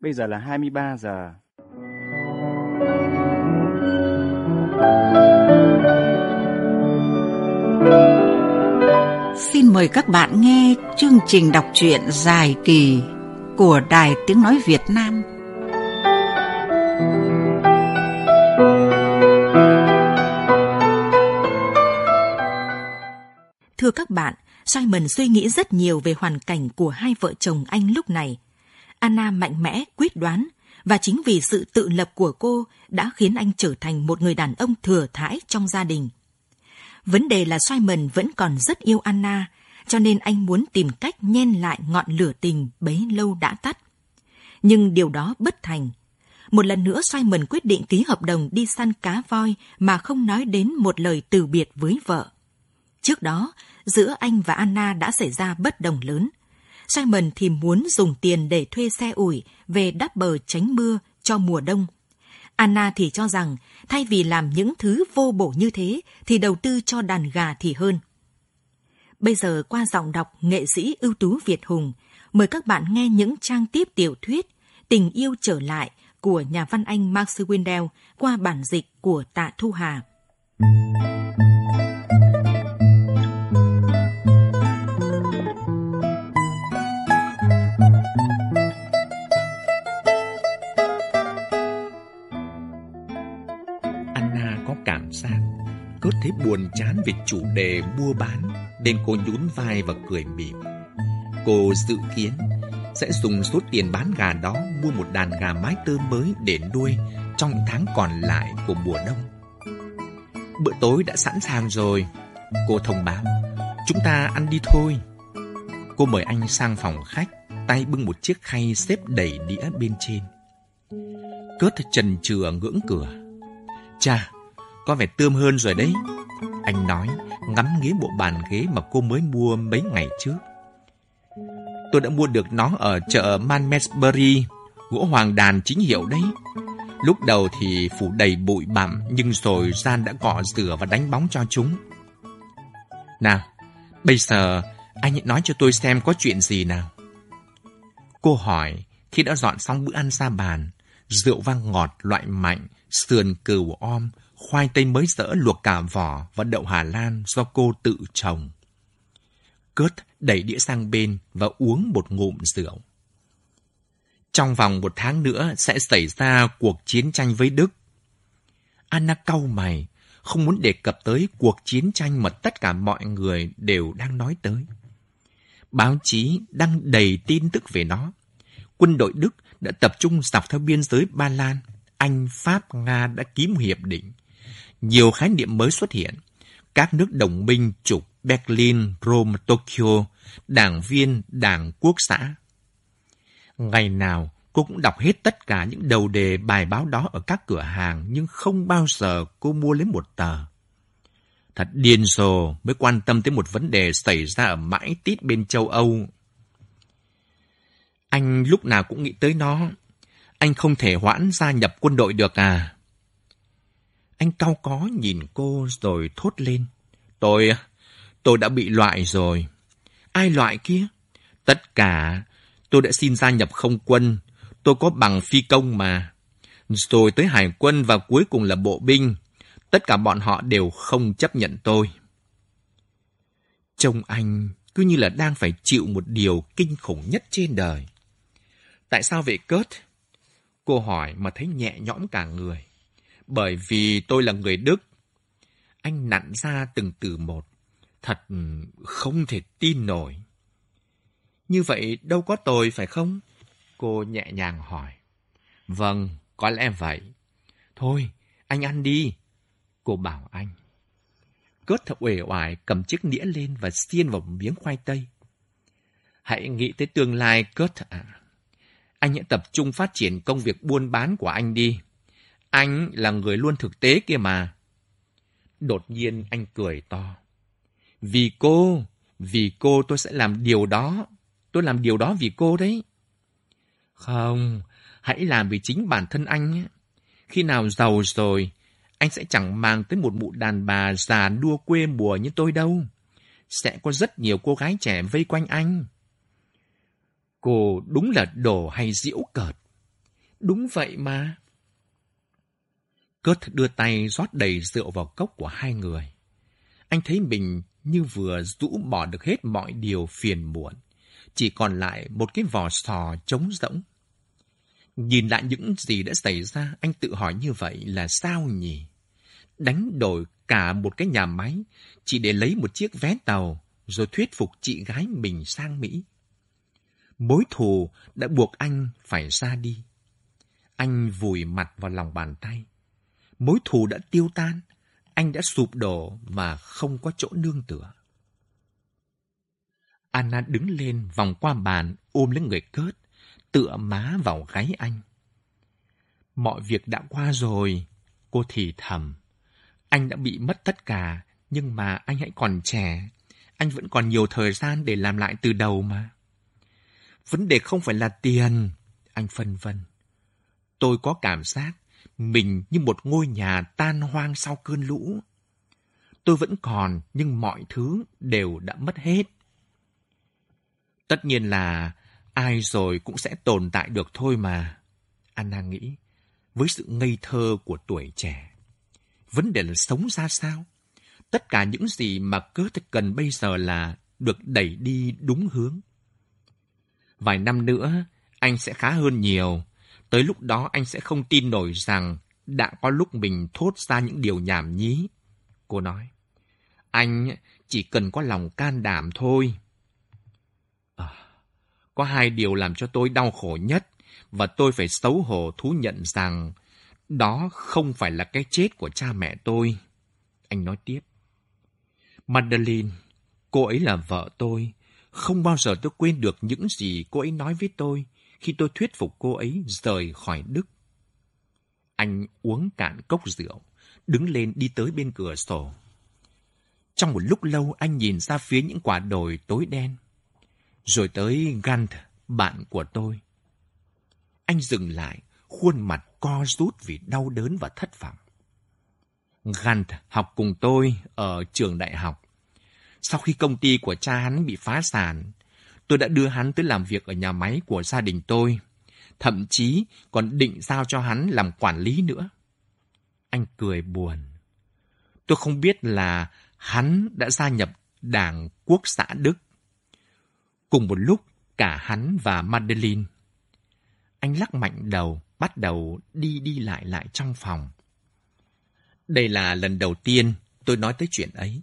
Bây giờ là 23 giờ. Xin mời các bạn nghe chương trình đọc truyện dài kỳ của Đài Tiếng Nói Việt Nam. Thưa các bạn, Simon suy nghĩ rất nhiều về hoàn cảnh của hai vợ chồng anh lúc này. Anna mạnh mẽ, quyết đoán, và chính vì sự tự lập của cô đã khiến anh trở thành một người đàn ông thừa thãi trong gia đình. Vấn đề là Simon vẫn còn rất yêu Anna, cho nên anh muốn tìm cách nhen lại ngọn lửa tình bấy lâu đã tắt. Nhưng điều đó bất thành. Một lần nữa Simon quyết định ký hợp đồng đi săn cá voi mà không nói đến một lời từ biệt với vợ. Trước đó, giữa anh và Anna đã xảy ra bất đồng lớn. Simon thì muốn dùng tiền để thuê xe ủi về đắp bờ tránh mưa cho mùa đông. Anna thì cho rằng thay vì làm những thứ vô bổ như thế thì đầu tư cho đàn gà thì hơn. Bây giờ qua giọng đọc nghệ sĩ ưu tú Việt Hùng, mời các bạn nghe những trang tiếp tiểu thuyết Tình yêu trở lại của nhà văn Anh Max Windell qua bản dịch của Tạ Thu Hà. Anna cớt thấy buồn chán về chủ đề mua bán nên cô nhún vai và cười mỉm. Cô dự kiến sẽ dùng số tiền bán gà đó mua một đàn gà mái tơ mới để nuôi trong những tháng còn lại của mùa đông. Bữa tối đã sẵn sàng rồi, cô thông báo. Chúng ta ăn đi thôi. Cô mời anh sang phòng khách, tay bưng một chiếc khay xếp đầy đĩa bên trên. Cớt trần trừa ngưỡng cửa. Chà, có vẻ tươm hơn rồi đấy. Anh nói, ngắm nghía bộ bàn ghế mà cô mới mua mấy ngày trước. Tôi đã mua được nó ở chợ Manmesbury, gỗ hoàng đàn chính hiệu đấy. Lúc đầu thì phủ đầy bụi bặm, nhưng rồi Gian đã cọ rửa và đánh bóng cho chúng. Nào, bây giờ anh nói cho tôi xem có chuyện gì nào. Cô hỏi khi đã dọn xong bữa ăn ra bàn, rượu vang ngọt loại mạnh, sườn cừu om, khoai tây mới dỡ luộc cả vỏ và đậu Hà Lan do cô tự trồng. Cớt đẩy đĩa sang bên và uống một ngụm rượu. Trong vòng một tháng nữa sẽ xảy ra cuộc chiến tranh với Đức. Anna cau mày, không muốn đề cập tới cuộc chiến tranh mà tất cả mọi người đều đang nói tới. Báo chí đăng đầy tin tức về nó. Quân đội Đức đã tập trung dọc theo biên giới Ba Lan. Anh, Pháp, Nga đã ký một hiệp định. Nhiều khái niệm mới xuất hiện. Các nước đồng minh trục Berlin, Rome, Tokyo, đảng viên, đảng quốc xã. Ngày nào, cô cũng đọc hết tất cả những đầu đề bài báo đó ở các cửa hàng, nhưng không bao giờ cô mua lấy một tờ. Thật điên rồ mới quan tâm tới một vấn đề xảy ra ở mãi tít bên châu Âu. Anh lúc nào cũng nghĩ tới nó. Anh không thể hoãn gia nhập quân đội được à? Anh cau có nhìn cô rồi thốt lên. Tôi, tôi đã bị loại rồi. Ai loại kia? Tất cả. Tôi đã xin gia nhập không quân. Tôi có bằng phi công mà. Rồi tới hải quân và cuối cùng là bộ binh. Tất cả bọn họ đều không chấp nhận tôi. Trông anh cứ như là đang phải chịu một điều kinh khủng nhất trên đời. Tại sao vậy Kurt? Cô hỏi mà thấy nhẹ nhõm cả người. Bởi vì tôi là người Đức. Anh nặn ra từng từ một. Thật không thể tin nổi. Như vậy đâu có tội phải không? Cô nhẹ nhàng hỏi. Vâng, có lẽ vậy. Thôi, anh ăn đi. Cô bảo anh. Cớt thật uể oải cầm chiếc đĩa lên và xiên vào một miếng khoai tây. Hãy nghĩ tới tương lai, Cớt ạ. Anh hãy tập trung phát triển công việc buôn bán của anh đi. Anh là người luôn thực tế kia mà. Đột nhiên anh cười to. Vì cô, vì cô tôi sẽ làm điều đó. Tôi làm điều đó vì cô đấy. Không, hãy làm vì chính bản thân anh. Khi nào giàu rồi, anh sẽ chẳng mang tới một mụ đàn bà già đua quê mùa như tôi đâu. Sẽ có rất nhiều cô gái trẻ vây quanh anh. Cô đúng là đồ hay diễu cợt. Đúng vậy mà. Kurt đưa tay rót đầy rượu vào cốc của hai người. Anh thấy mình như vừa rũ bỏ được hết mọi điều phiền muộn. Chỉ còn lại một cái vò sò trống rỗng. Nhìn lại những gì đã xảy ra, anh tự hỏi như vậy là sao nhỉ? Đánh đổi cả một cái nhà máy chỉ để lấy một chiếc vé tàu rồi thuyết phục chị gái mình sang Mỹ. Mối thù đã buộc anh phải ra đi. Anh vùi mặt vào lòng bàn tay. Mối thù đã tiêu tan, anh đã sụp đổ mà không có chỗ nương tựa. Anna đứng lên vòng qua bàn ôm lấy người cớt, tựa má vào gáy anh. Mọi việc đã qua rồi, cô thì thầm. Anh đã bị mất tất cả, nhưng mà anh hãy còn trẻ. Anh vẫn còn nhiều thời gian để làm lại từ đầu mà. Vấn đề không phải là tiền, anh phân vân. Tôi có cảm giác mình như một ngôi nhà tan hoang sau cơn lũ. Tôi vẫn còn, nhưng mọi thứ đều đã mất hết. Tất nhiên là ai rồi cũng sẽ tồn tại được thôi mà. Anna nghĩ, với sự ngây thơ của tuổi trẻ. Vấn đề là sống ra sao? Tất cả những gì mà cơ thể cần bây giờ là được đẩy đi đúng hướng. Vài năm nữa, anh sẽ khá hơn nhiều. Tới lúc đó anh sẽ không tin nổi rằng đã có lúc mình thốt ra những điều nhảm nhí. Cô nói, anh chỉ cần có lòng can đảm thôi. À, có hai điều làm cho tôi đau khổ nhất và tôi phải xấu hổ thú nhận rằng đó không phải là cái chết của cha mẹ tôi. Anh nói tiếp. Madeline, cô ấy là vợ tôi. Không bao giờ tôi quên được những gì cô ấy nói với tôi khi tôi thuyết phục cô ấy rời khỏi Đức. Anh uống cạn cốc rượu, đứng lên đi tới bên cửa sổ. Trong một lúc lâu anh nhìn ra phía những quả đồi tối đen. Rồi tới Gant, bạn của tôi. Anh dừng lại, khuôn mặt co rút vì đau đớn và thất vọng. Gant học cùng tôi ở trường đại học. Sau khi công ty của cha hắn bị phá sản, tôi đã đưa hắn tới làm việc ở nhà máy của gia đình tôi. Thậm chí còn định giao cho hắn làm quản lý nữa. Anh cười buồn. Tôi không biết là hắn đã gia nhập Đảng Quốc xã Đức. Cùng một lúc, cả hắn và Madeline. Anh lắc mạnh đầu, bắt đầu đi đi lại lại trong phòng. Đây là lần đầu tiên tôi nói tới chuyện ấy,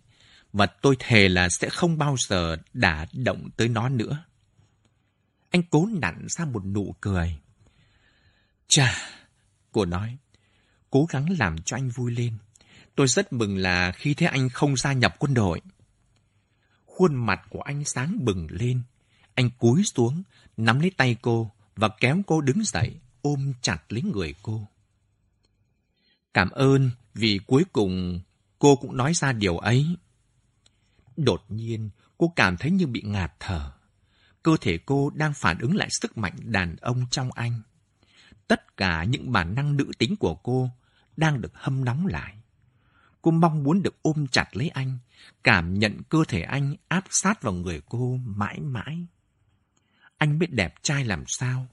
và tôi thề là sẽ không bao giờ đả động tới nó nữa. Anh cố nặn ra một nụ cười. Chà, cô nói, cố gắng làm cho anh vui lên. Tôi rất mừng là khi thấy anh không gia nhập quân đội. Khuôn mặt của anh sáng bừng lên. Anh cúi xuống, nắm lấy tay cô và kéo cô đứng dậy, ôm chặt lấy người cô. Cảm ơn vì cuối cùng cô cũng nói ra điều ấy. Đột nhiên, cô cảm thấy như bị ngạt thở. Cơ thể cô đang phản ứng lại sức mạnh đàn ông trong anh. Tất cả những bản năng nữ tính của cô đang được hâm nóng lại. Cô mong muốn được ôm chặt lấy anh, cảm nhận cơ thể anh áp sát vào người cô mãi mãi. Anh biết đẹp trai làm sao,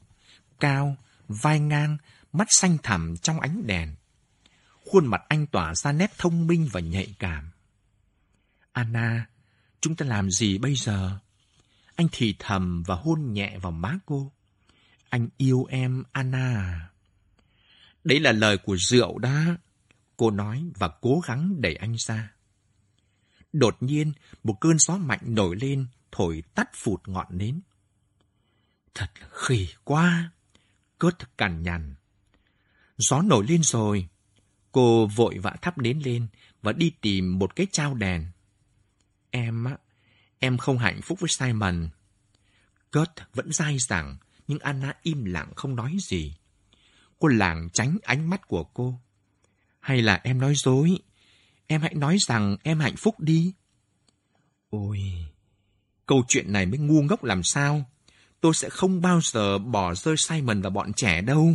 cao, vai ngang, mắt xanh thẳm trong ánh đèn. Khuôn mặt anh tỏa ra nét thông minh và nhạy cảm. Anna, chúng ta làm gì bây giờ? Anh thì thầm và hôn nhẹ vào má cô. Anh yêu em, Anna. Đấy là lời của rượu đó. Cô nói và cố gắng đẩy anh ra. Đột nhiên, một cơn gió mạnh nổi lên, thổi tắt phụt ngọn nến. Thật khỉ quá! Cớt cằn nhằn. Gió nổi lên rồi. Cô vội vã thắp nến lên và đi tìm một cái trao đèn. Em á, em không hạnh phúc với Simon. Kurt vẫn dai dẳng, nhưng Anna im lặng không nói gì. Cô lảng tránh ánh mắt của cô. Hay là em nói dối? Em hãy nói rằng em hạnh phúc đi. Ôi, câu chuyện này mới ngu ngốc làm sao? Tôi sẽ không bao giờ bỏ rơi Simon và bọn trẻ đâu.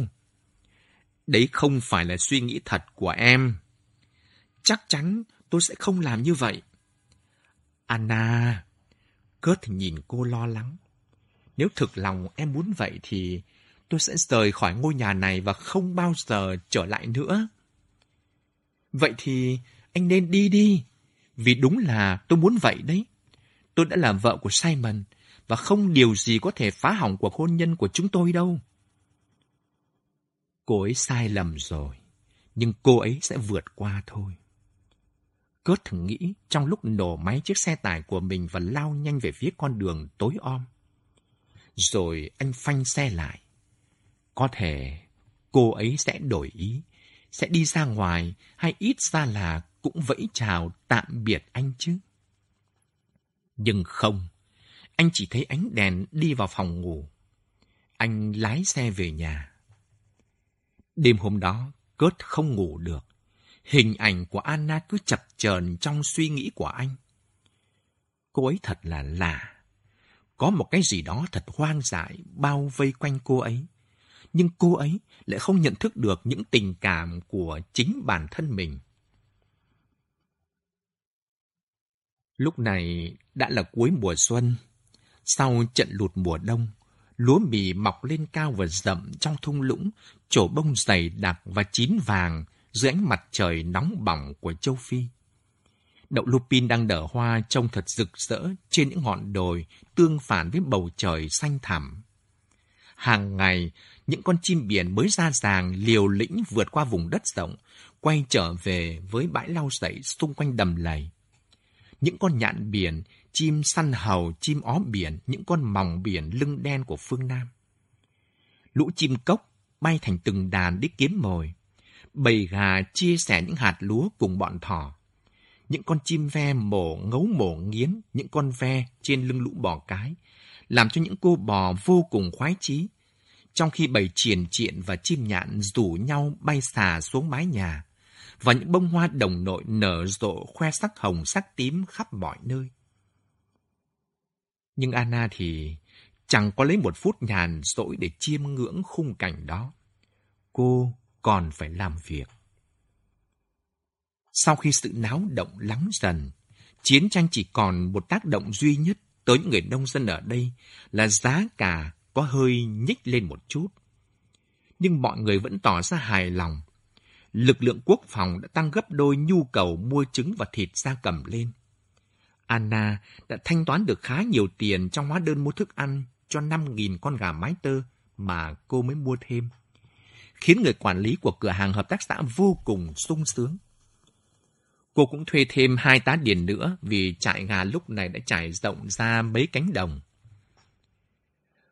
Đấy không phải là suy nghĩ thật của em. Chắc chắn tôi sẽ không làm như vậy. Anna, Kurt nhìn cô lo lắng. Nếu thực lòng em muốn vậy thì tôi sẽ rời khỏi ngôi nhà này và không bao giờ trở lại nữa. Vậy thì anh nên đi đi, vì đúng là tôi muốn vậy đấy. Tôi đã là vợ của Simon và không điều gì có thể phá hỏng cuộc hôn nhân của chúng tôi đâu. Cô ấy sai lầm rồi, nhưng cô ấy sẽ vượt qua thôi. Kurt nghĩ trong lúc nổ máy chiếc xe tải của mình và lao nhanh về phía con đường tối om. Rồi anh phanh xe lại. Có thể cô ấy sẽ đổi ý, sẽ đi ra ngoài hay ít ra là cũng vẫy chào tạm biệt anh chứ. Nhưng không, anh chỉ thấy ánh đèn đi vào phòng ngủ. Anh lái xe về nhà. Đêm hôm đó, Kurt không ngủ được. Hình ảnh của Anna cứ chập chờn trong suy nghĩ của anh. Cô ấy thật là lạ. Có một cái gì đó thật hoang dại bao vây quanh cô ấy. Nhưng cô ấy lại không nhận thức được những tình cảm của chính bản thân mình. Lúc này đã là cuối mùa xuân. Sau trận lụt mùa đông, lúa mì mọc lên cao và rậm trong thung lũng, trổ bông dày đặc và chín vàng dưới ánh mặt trời nóng bỏng của châu Phi. Đậu lupin đang nở hoa trông thật rực rỡ trên những ngọn đồi tương phản với bầu trời xanh thẳm. Hàng ngày, những con chim biển mới ra ràng liều lĩnh vượt qua vùng đất rộng, quay trở về với bãi lau sậy xung quanh đầm lầy. Những con nhạn biển, chim săn hầu, chim ó biển, những con mòng biển lưng đen của phương Nam. Lũ chim cốc bay thành từng đàn đi kiếm mồi bầy gà chia sẻ những hạt lúa cùng bọn thỏ. Những con chim ve mổ ngấu mổ nghiến những con ve trên lưng lũ bò cái, làm cho những cô bò vô cùng khoái chí. Trong khi bầy triền triện và chim nhạn rủ nhau bay xà xuống mái nhà, và những bông hoa đồng nội nở rộ khoe sắc hồng sắc tím khắp mọi nơi. Nhưng Anna thì chẳng có lấy một phút nhàn rỗi để chiêm ngưỡng khung cảnh đó. Cô còn phải làm việc. Sau khi sự náo động lắng dần, chiến tranh chỉ còn một tác động duy nhất tới những người nông dân ở đây là giá cả có hơi nhích lên một chút. Nhưng mọi người vẫn tỏ ra hài lòng. Lực lượng quốc phòng đã tăng gấp đôi nhu cầu mua trứng và thịt gia cầm lên. Anna đã thanh toán được khá nhiều tiền trong hóa đơn mua thức ăn cho 5.000 con gà mái tơ mà cô mới mua thêm khiến người quản lý của cửa hàng hợp tác xã vô cùng sung sướng. Cô cũng thuê thêm hai tá điền nữa vì trại gà lúc này đã trải rộng ra mấy cánh đồng.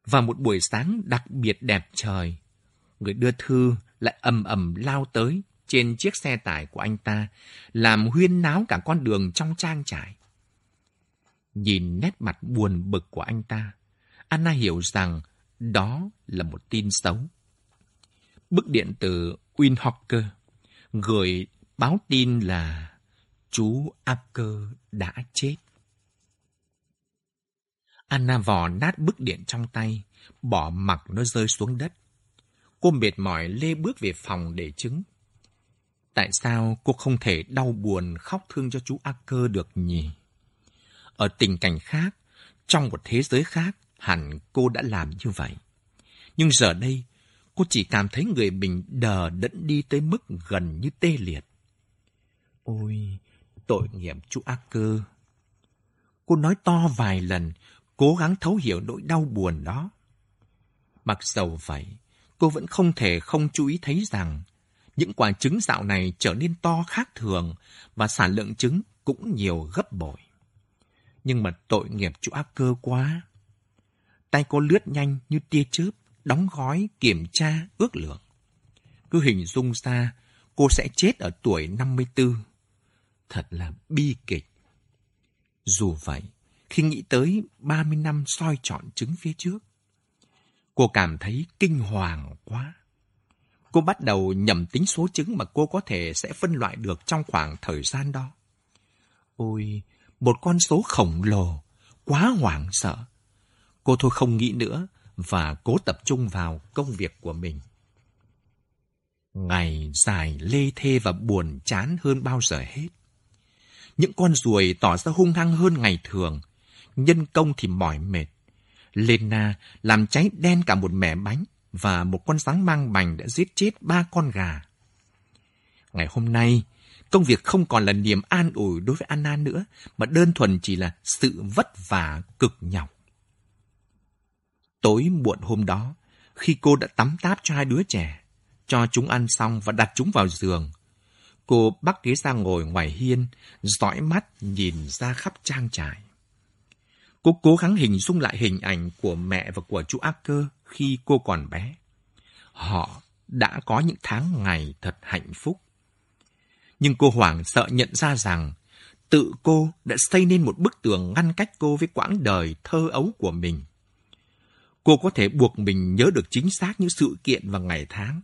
Và một buổi sáng đặc biệt đẹp trời, người đưa thư lại ầm ầm lao tới trên chiếc xe tải của anh ta, làm huyên náo cả con đường trong trang trại. Nhìn nét mặt buồn bực của anh ta, Anna hiểu rằng đó là một tin xấu bức điện từ Winhocker gửi báo tin là chú Acker đã chết. Anna vò nát bức điện trong tay, bỏ mặc nó rơi xuống đất. Cô mệt mỏi lê bước về phòng để chứng. Tại sao cô không thể đau buồn khóc thương cho chú Acker được nhỉ? Ở tình cảnh khác, trong một thế giới khác, hẳn cô đã làm như vậy. Nhưng giờ đây, cô chỉ cảm thấy người mình đờ đẫn đi tới mức gần như tê liệt. Ôi, tội nghiệp chú ác cơ. Cô nói to vài lần, cố gắng thấu hiểu nỗi đau buồn đó. Mặc dầu vậy, cô vẫn không thể không chú ý thấy rằng những quả trứng dạo này trở nên to khác thường và sản lượng trứng cũng nhiều gấp bội. Nhưng mà tội nghiệp chú ác cơ quá. Tay cô lướt nhanh như tia chớp, đóng gói, kiểm tra, ước lượng. Cứ hình dung ra, cô sẽ chết ở tuổi 54. Thật là bi kịch. Dù vậy, khi nghĩ tới 30 năm soi chọn trứng phía trước, cô cảm thấy kinh hoàng quá. Cô bắt đầu nhầm tính số trứng mà cô có thể sẽ phân loại được trong khoảng thời gian đó. Ôi, một con số khổng lồ, quá hoảng sợ. Cô thôi không nghĩ nữa, và cố tập trung vào công việc của mình. Ngày dài lê thê và buồn chán hơn bao giờ hết. Những con ruồi tỏ ra hung hăng hơn ngày thường, nhân công thì mỏi mệt. Lena làm cháy đen cả một mẻ bánh, và một con rắn mang bành đã giết chết ba con gà. Ngày hôm nay, công việc không còn là niềm an ủi đối với Anna nữa, mà đơn thuần chỉ là sự vất vả cực nhọc. Tối muộn hôm đó, khi cô đã tắm táp cho hai đứa trẻ, cho chúng ăn xong và đặt chúng vào giường, cô bắt ghế ra ngồi ngoài hiên, dõi mắt nhìn ra khắp trang trại. Cô cố gắng hình dung lại hình ảnh của mẹ và của chú Acker khi cô còn bé. Họ đã có những tháng ngày thật hạnh phúc. Nhưng cô hoảng sợ nhận ra rằng tự cô đã xây nên một bức tường ngăn cách cô với quãng đời thơ ấu của mình. Cô có thể buộc mình nhớ được chính xác những sự kiện và ngày tháng,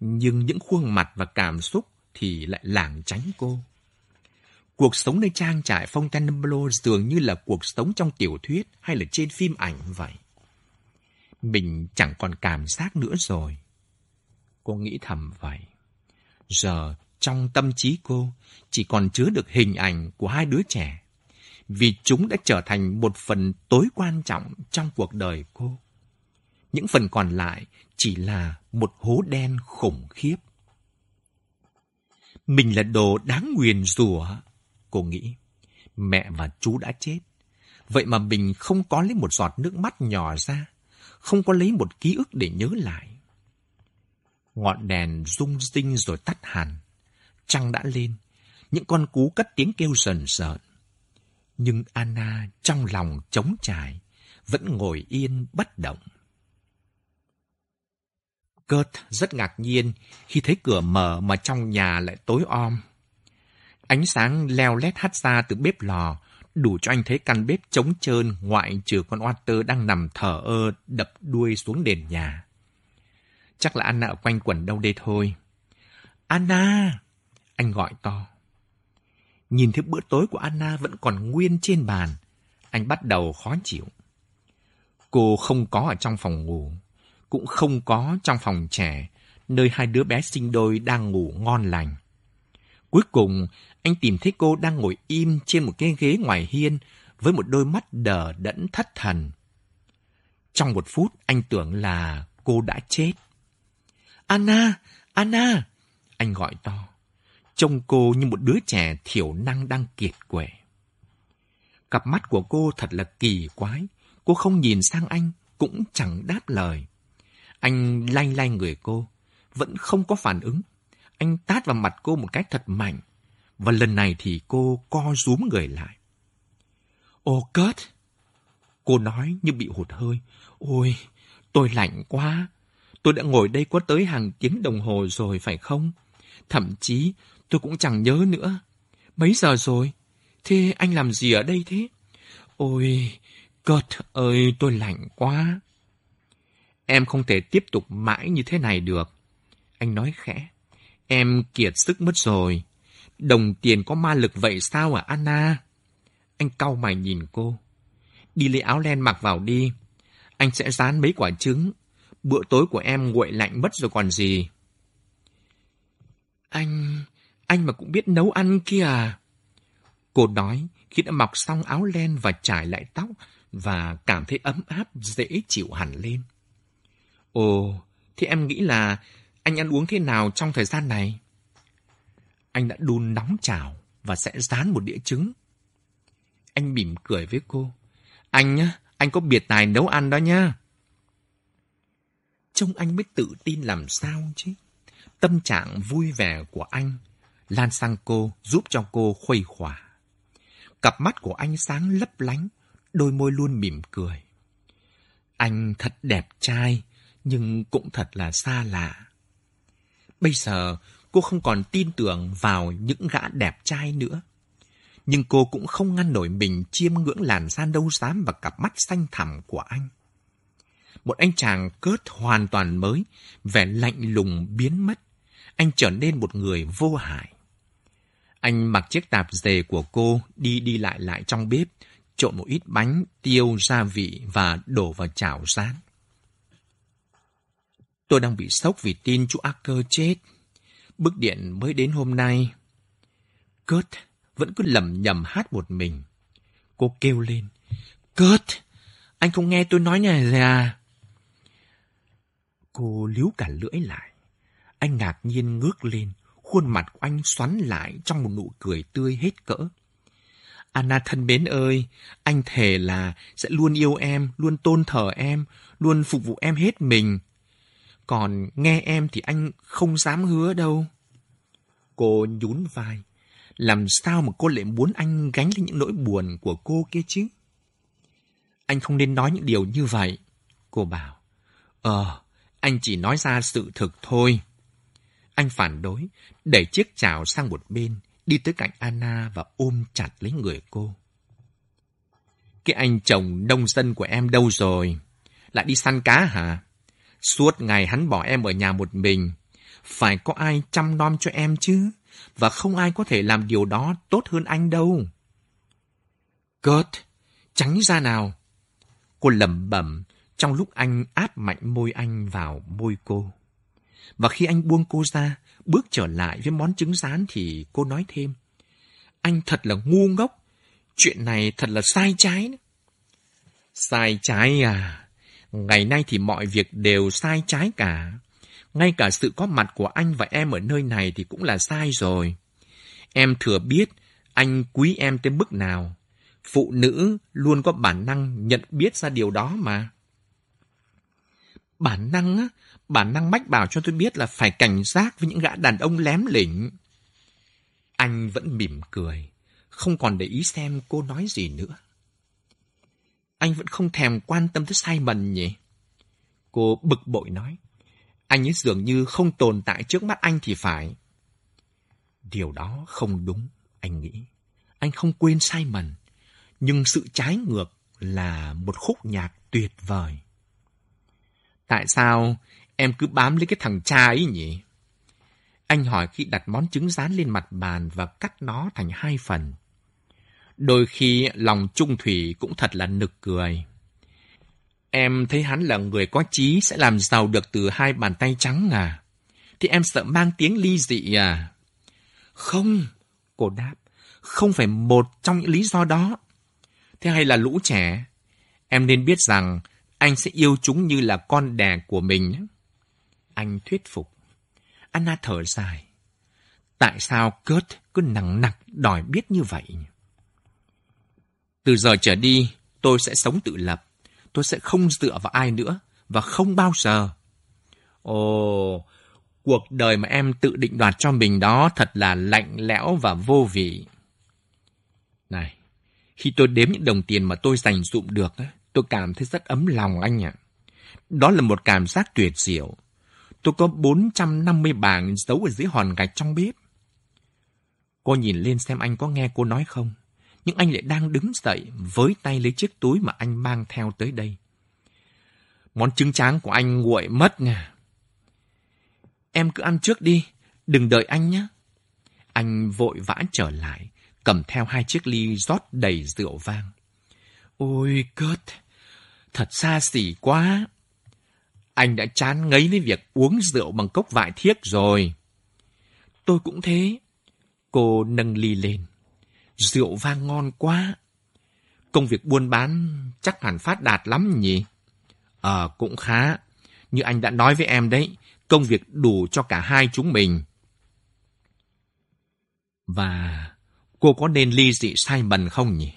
nhưng những khuôn mặt và cảm xúc thì lại lảng tránh cô. Cuộc sống nơi trang trại Fontainebleau dường như là cuộc sống trong tiểu thuyết hay là trên phim ảnh vậy. Mình chẳng còn cảm giác nữa rồi. Cô nghĩ thầm vậy. Giờ trong tâm trí cô chỉ còn chứa được hình ảnh của hai đứa trẻ, vì chúng đã trở thành một phần tối quan trọng trong cuộc đời cô. Những phần còn lại chỉ là một hố đen khủng khiếp. Mình là đồ đáng nguyền rủa, cô nghĩ. Mẹ và chú đã chết. Vậy mà mình không có lấy một giọt nước mắt nhỏ ra, không có lấy một ký ức để nhớ lại. Ngọn đèn rung rinh rồi tắt hẳn. Trăng đã lên, những con cú cất tiếng kêu sần sợn. Nhưng Anna trong lòng trống trải, vẫn ngồi yên bất động. Kurt rất ngạc nhiên khi thấy cửa mở mà trong nhà lại tối om. Ánh sáng leo lét hắt ra từ bếp lò, đủ cho anh thấy căn bếp trống trơn ngoại trừ con Walter đang nằm thở ơ đập đuôi xuống nền nhà. Chắc là Anna ở quanh quẩn đâu đây thôi. Anna! Anh gọi to. Nhìn thấy bữa tối của Anna vẫn còn nguyên trên bàn, anh bắt đầu khó chịu. Cô không có ở trong phòng ngủ, cũng không có trong phòng trẻ, nơi hai đứa bé sinh đôi đang ngủ ngon lành. Cuối cùng, anh tìm thấy cô đang ngồi im trên một cái ghế ngoài hiên với một đôi mắt đờ đẫn thất thần. Trong một phút, anh tưởng là cô đã chết. Anna! Anna! Anh gọi to. Trông cô như một đứa trẻ thiểu năng đang kiệt quệ. Cặp mắt của cô thật là kỳ quái. Cô không nhìn sang anh, cũng chẳng đáp lời. Anh lay lay người cô, vẫn không có phản ứng. Anh tát vào mặt cô một cách thật mạnh, và lần này thì cô co rúm người lại. Ô cớt. Cô nói như bị hụt hơi. Ôi, tôi lạnh quá. Tôi đã ngồi đây có tới hàng tiếng đồng hồ rồi phải không? Thậm chí tôi cũng chẳng nhớ nữa. Mấy giờ rồi? Thế anh làm gì ở đây thế? Ôi, cợt ơi, tôi lạnh quá. Em không thể tiếp tục mãi như thế này được. Anh nói khẽ. Em kiệt sức mất rồi. Đồng tiền có ma lực vậy sao à Anna? Anh cau mày nhìn cô. Đi lấy áo len mặc vào đi. Anh sẽ dán mấy quả trứng. Bữa tối của em nguội lạnh mất rồi còn gì. Anh anh mà cũng biết nấu ăn kia à? Cô nói khi đã mặc xong áo len và trải lại tóc và cảm thấy ấm áp dễ chịu hẳn lên. Ồ, thì em nghĩ là anh ăn uống thế nào trong thời gian này? Anh đã đun nóng chảo và sẽ rán một đĩa trứng. Anh mỉm cười với cô. Anh nhá, anh có biệt tài nấu ăn đó nhá. Trông anh mới tự tin làm sao chứ. Tâm trạng vui vẻ của anh lan sang cô giúp cho cô khuây khỏa. Cặp mắt của anh sáng lấp lánh, đôi môi luôn mỉm cười. Anh thật đẹp trai, nhưng cũng thật là xa lạ. Bây giờ, cô không còn tin tưởng vào những gã đẹp trai nữa. Nhưng cô cũng không ngăn nổi mình chiêm ngưỡng làn da nâu xám và cặp mắt xanh thẳm của anh. Một anh chàng cớt hoàn toàn mới, vẻ lạnh lùng biến mất. Anh trở nên một người vô hại. Anh mặc chiếc tạp dề của cô đi đi lại lại trong bếp, trộn một ít bánh, tiêu, gia vị và đổ vào chảo rán. Tôi đang bị sốc vì tin chú Acker chết. Bức điện mới đến hôm nay. Kurt vẫn cứ lầm nhầm hát một mình. Cô kêu lên. Kurt, anh không nghe tôi nói này à? Cô líu cả lưỡi lại. Anh ngạc nhiên ngước lên, khuôn mặt của anh xoắn lại trong một nụ cười tươi hết cỡ. Anna thân mến ơi, anh thề là sẽ luôn yêu em, luôn tôn thờ em, luôn phục vụ em hết mình. Còn nghe em thì anh không dám hứa đâu. Cô nhún vai. Làm sao mà cô lại muốn anh gánh lên những nỗi buồn của cô kia chứ? Anh không nên nói những điều như vậy. Cô bảo. Ờ, anh chỉ nói ra sự thực thôi. Anh phản đối, đẩy chiếc chảo sang một bên, đi tới cạnh Anna và ôm chặt lấy người cô. Cái anh chồng nông dân của em đâu rồi? Lại đi săn cá hả? Suốt ngày hắn bỏ em ở nhà một mình. Phải có ai chăm nom cho em chứ? Và không ai có thể làm điều đó tốt hơn anh đâu. Kurt, tránh ra nào. Cô lẩm bẩm trong lúc anh áp mạnh môi anh vào môi cô. Và khi anh buông cô ra, bước trở lại với món trứng rán thì cô nói thêm. Anh thật là ngu ngốc. Chuyện này thật là sai trái. Sai trái à? Ngày nay thì mọi việc đều sai trái cả. Ngay cả sự có mặt của anh và em ở nơi này thì cũng là sai rồi. Em thừa biết anh quý em tới mức nào. Phụ nữ luôn có bản năng nhận biết ra điều đó mà. Bản năng á, bản năng mách bảo cho tôi biết là phải cảnh giác với những gã đàn ông lém lỉnh. Anh vẫn mỉm cười, không còn để ý xem cô nói gì nữa. Anh vẫn không thèm quan tâm tới Simon nhỉ? Cô bực bội nói. Anh ấy dường như không tồn tại trước mắt anh thì phải. Điều đó không đúng, anh nghĩ. Anh không quên Simon. Nhưng sự trái ngược là một khúc nhạc tuyệt vời. Tại sao em cứ bám lấy cái thằng cha ấy nhỉ? Anh hỏi khi đặt món trứng rán lên mặt bàn và cắt nó thành hai phần. Đôi khi lòng trung thủy cũng thật là nực cười. Em thấy hắn là người có chí sẽ làm giàu được từ hai bàn tay trắng à? Thì em sợ mang tiếng ly dị à? Không, cô đáp, không phải một trong những lý do đó. Thế hay là lũ trẻ? Em nên biết rằng anh sẽ yêu chúng như là con đẻ của mình. Anh thuyết phục. Anna thở dài. Tại sao Kurt cứ nặng nặc đòi biết như vậy? Từ giờ trở đi, tôi sẽ sống tự lập. Tôi sẽ không dựa vào ai nữa và không bao giờ. Ồ, cuộc đời mà em tự định đoạt cho mình đó thật là lạnh lẽo và vô vị. Này, khi tôi đếm những đồng tiền mà tôi dành dụm được, tôi cảm thấy rất ấm lòng anh ạ. Đó là một cảm giác tuyệt diệu. Tôi có 450 bảng giấu ở dưới hòn gạch trong bếp. Cô nhìn lên xem anh có nghe cô nói không nhưng anh lại đang đứng dậy với tay lấy chiếc túi mà anh mang theo tới đây. Món trứng tráng của anh nguội mất nè. Em cứ ăn trước đi, đừng đợi anh nhé. Anh vội vã trở lại, cầm theo hai chiếc ly rót đầy rượu vang. Ôi cớt, thật xa xỉ quá. Anh đã chán ngấy với việc uống rượu bằng cốc vải thiếc rồi. Tôi cũng thế. Cô nâng ly lên. Rượu vang ngon quá. Công việc buôn bán chắc hẳn phát đạt lắm nhỉ? Ờ, cũng khá. Như anh đã nói với em đấy, công việc đủ cho cả hai chúng mình. Và cô có nên ly dị Simon không nhỉ?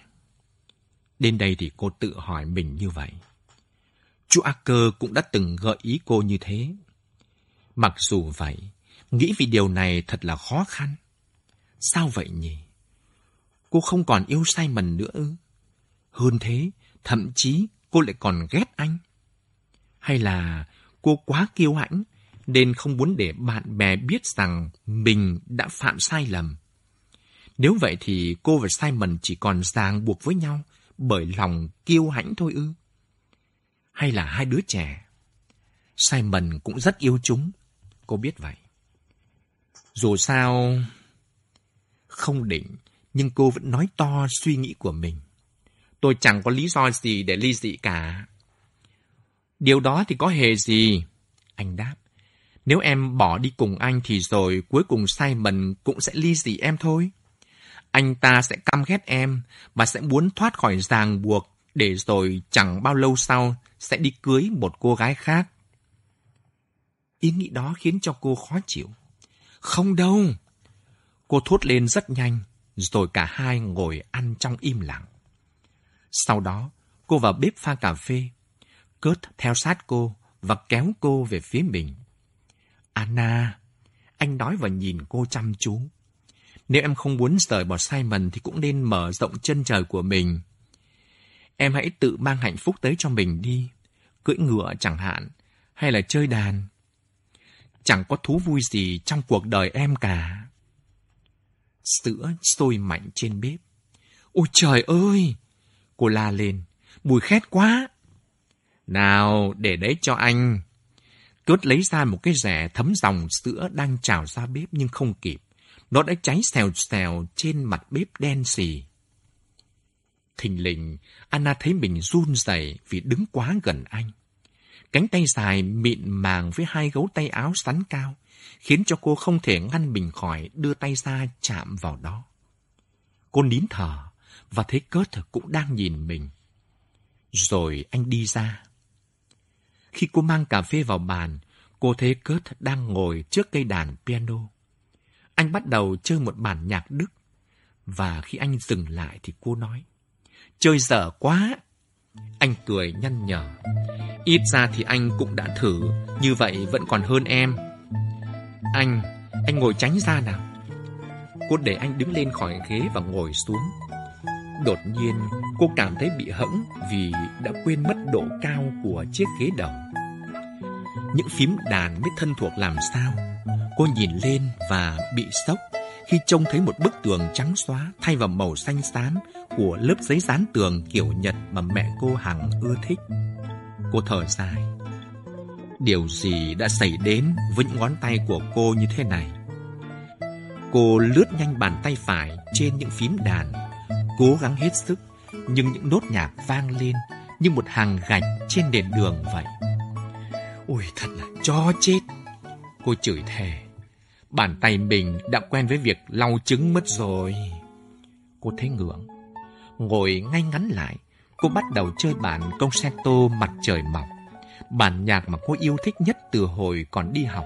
Đến đây thì cô tự hỏi mình như vậy. Chú Acker cũng đã từng gợi ý cô như thế. Mặc dù vậy, nghĩ vì điều này thật là khó khăn. Sao vậy nhỉ? cô không còn yêu Simon nữa ư? Hơn thế, thậm chí cô lại còn ghét anh. Hay là cô quá kiêu hãnh nên không muốn để bạn bè biết rằng mình đã phạm sai lầm. Nếu vậy thì cô và Simon chỉ còn ràng buộc với nhau bởi lòng kiêu hãnh thôi ư? Hay là hai đứa trẻ? Simon cũng rất yêu chúng, cô biết vậy. Dù sao, không định nhưng cô vẫn nói to suy nghĩ của mình. Tôi chẳng có lý do gì để ly dị cả. Điều đó thì có hề gì? Anh đáp. Nếu em bỏ đi cùng anh thì rồi cuối cùng Simon cũng sẽ ly dị em thôi. Anh ta sẽ căm ghét em và sẽ muốn thoát khỏi ràng buộc để rồi chẳng bao lâu sau sẽ đi cưới một cô gái khác. ý nghĩ đó khiến cho cô khó chịu. Không đâu. Cô thốt lên rất nhanh, rồi cả hai ngồi ăn trong im lặng. Sau đó, cô vào bếp pha cà phê. Cớt theo sát cô và kéo cô về phía mình. Anna, anh nói và nhìn cô chăm chú. Nếu em không muốn rời bỏ Simon thì cũng nên mở rộng chân trời của mình. Em hãy tự mang hạnh phúc tới cho mình đi. Cưỡi ngựa chẳng hạn, hay là chơi đàn. Chẳng có thú vui gì trong cuộc đời em cả. Sữa sôi mạnh trên bếp. Ôi trời ơi! Cô la lên. Mùi khét quá! Nào, để đấy cho anh. Cốt lấy ra một cái rẻ thấm dòng sữa đang trào ra bếp nhưng không kịp. Nó đã cháy xèo xèo trên mặt bếp đen xì. Thình lình, Anna thấy mình run rẩy vì đứng quá gần anh. Cánh tay dài mịn màng với hai gấu tay áo sắn cao, khiến cho cô không thể ngăn mình khỏi đưa tay ra chạm vào đó. Cô nín thở và thấy Kurt cũng đang nhìn mình. Rồi anh đi ra. Khi cô mang cà phê vào bàn, cô thấy Kurt đang ngồi trước cây đàn piano. Anh bắt đầu chơi một bản nhạc Đức. Và khi anh dừng lại thì cô nói, chơi dở quá. Anh cười nhăn nhở. Ít ra thì anh cũng đã thử, như vậy vẫn còn hơn em. Anh, anh ngồi tránh ra nào. Cô để anh đứng lên khỏi ghế và ngồi xuống. Đột nhiên, cô cảm thấy bị hẫng vì đã quên mất độ cao của chiếc ghế đầu. Những phím đàn mới thân thuộc làm sao. Cô nhìn lên và bị sốc khi trông thấy một bức tường trắng xóa thay vào màu xanh xám của lớp giấy dán tường kiểu Nhật mà mẹ cô hằng ưa thích. Cô thở dài. Điều gì đã xảy đến với những ngón tay của cô như thế này? Cô lướt nhanh bàn tay phải trên những phím đàn, cố gắng hết sức, nhưng những nốt nhạc vang lên như một hàng gạch trên nền đường vậy. Ôi thật là cho chết. Cô chửi thề. Bàn tay mình đã quen với việc lau trứng mất rồi. Cô thấy ngưỡng. Ngồi ngay ngắn lại, cô bắt đầu chơi bản concerto mặt trời mọc. Bản nhạc mà cô yêu thích nhất từ hồi còn đi học.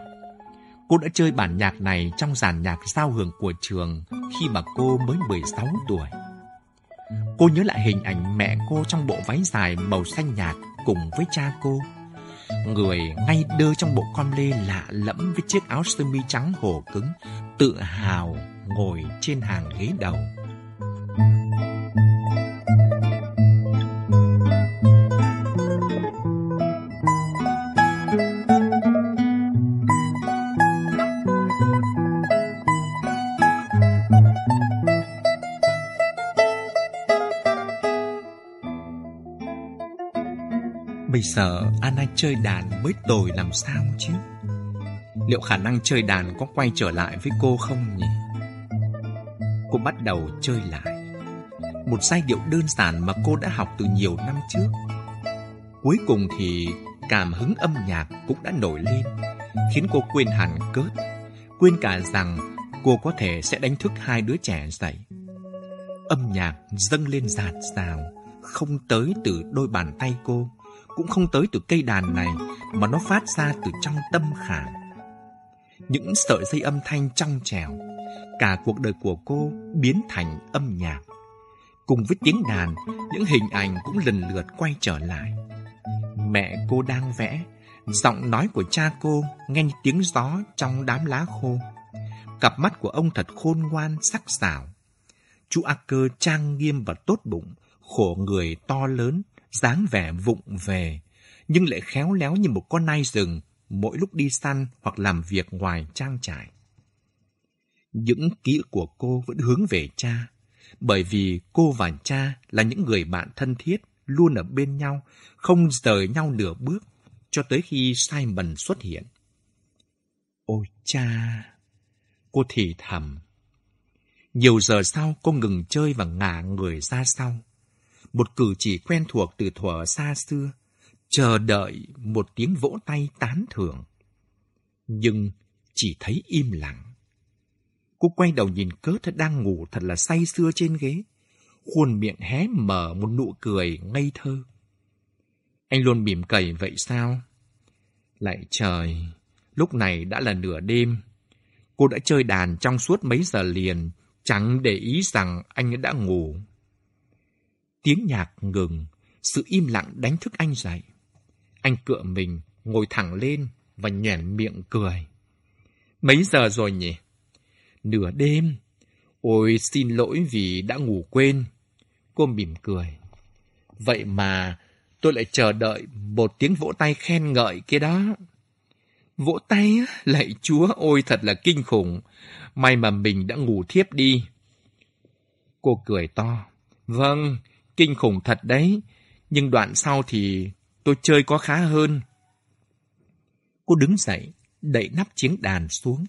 Cô đã chơi bản nhạc này trong dàn nhạc giao hưởng của trường khi mà cô mới 16 tuổi. Cô nhớ lại hình ảnh mẹ cô trong bộ váy dài màu xanh nhạt cùng với cha cô người ngay đơ trong bộ con lê lạ lẫm với chiếc áo sơ mi trắng hổ cứng, tự hào ngồi trên hàng ghế đầu. Bây giờ Anna chơi đàn mới tồi làm sao chứ? Liệu khả năng chơi đàn có quay trở lại với cô không nhỉ? Cô bắt đầu chơi lại. Một giai điệu đơn giản mà cô đã học từ nhiều năm trước. Cuối cùng thì cảm hứng âm nhạc cũng đã nổi lên, khiến cô quên hẳn cớt, quên cả rằng cô có thể sẽ đánh thức hai đứa trẻ dậy. Âm nhạc dâng lên giạt rào, không tới từ đôi bàn tay cô, cũng không tới từ cây đàn này mà nó phát ra từ trong tâm khảm. Những sợi dây âm thanh trong trèo, cả cuộc đời của cô biến thành âm nhạc. Cùng với tiếng đàn, những hình ảnh cũng lần lượt quay trở lại. Mẹ cô đang vẽ, giọng nói của cha cô nghe như tiếng gió trong đám lá khô. Cặp mắt của ông thật khôn ngoan, sắc sảo. Chú A Cơ trang nghiêm và tốt bụng, khổ người to lớn, dáng vẻ vụng về, nhưng lại khéo léo như một con nai rừng mỗi lúc đi săn hoặc làm việc ngoài trang trại. Những ký ức của cô vẫn hướng về cha, bởi vì cô và cha là những người bạn thân thiết, luôn ở bên nhau, không rời nhau nửa bước, cho tới khi Simon xuất hiện. Ôi cha! Cô thì thầm. Nhiều giờ sau, cô ngừng chơi và ngả người ra sau một cử chỉ quen thuộc từ thuở xa xưa, chờ đợi một tiếng vỗ tay tán thưởng. Nhưng chỉ thấy im lặng. Cô quay đầu nhìn cớ thật đang ngủ thật là say sưa trên ghế, khuôn miệng hé mở một nụ cười ngây thơ. Anh luôn mỉm cầy vậy sao? Lại trời, Lúc này đã là nửa đêm. Cô đã chơi đàn trong suốt mấy giờ liền, chẳng để ý rằng anh đã ngủ. Tiếng nhạc ngừng, sự im lặng đánh thức anh dậy. Anh cựa mình, ngồi thẳng lên và nhoẻn miệng cười. Mấy giờ rồi nhỉ? Nửa đêm. Ôi xin lỗi vì đã ngủ quên. Cô mỉm cười. Vậy mà tôi lại chờ đợi một tiếng vỗ tay khen ngợi kia đó. Vỗ tay á, lạy chúa, ôi thật là kinh khủng. May mà mình đã ngủ thiếp đi. Cô cười to. Vâng, kinh khủng thật đấy. Nhưng đoạn sau thì tôi chơi có khá hơn. Cô đứng dậy, đẩy nắp chiếng đàn xuống.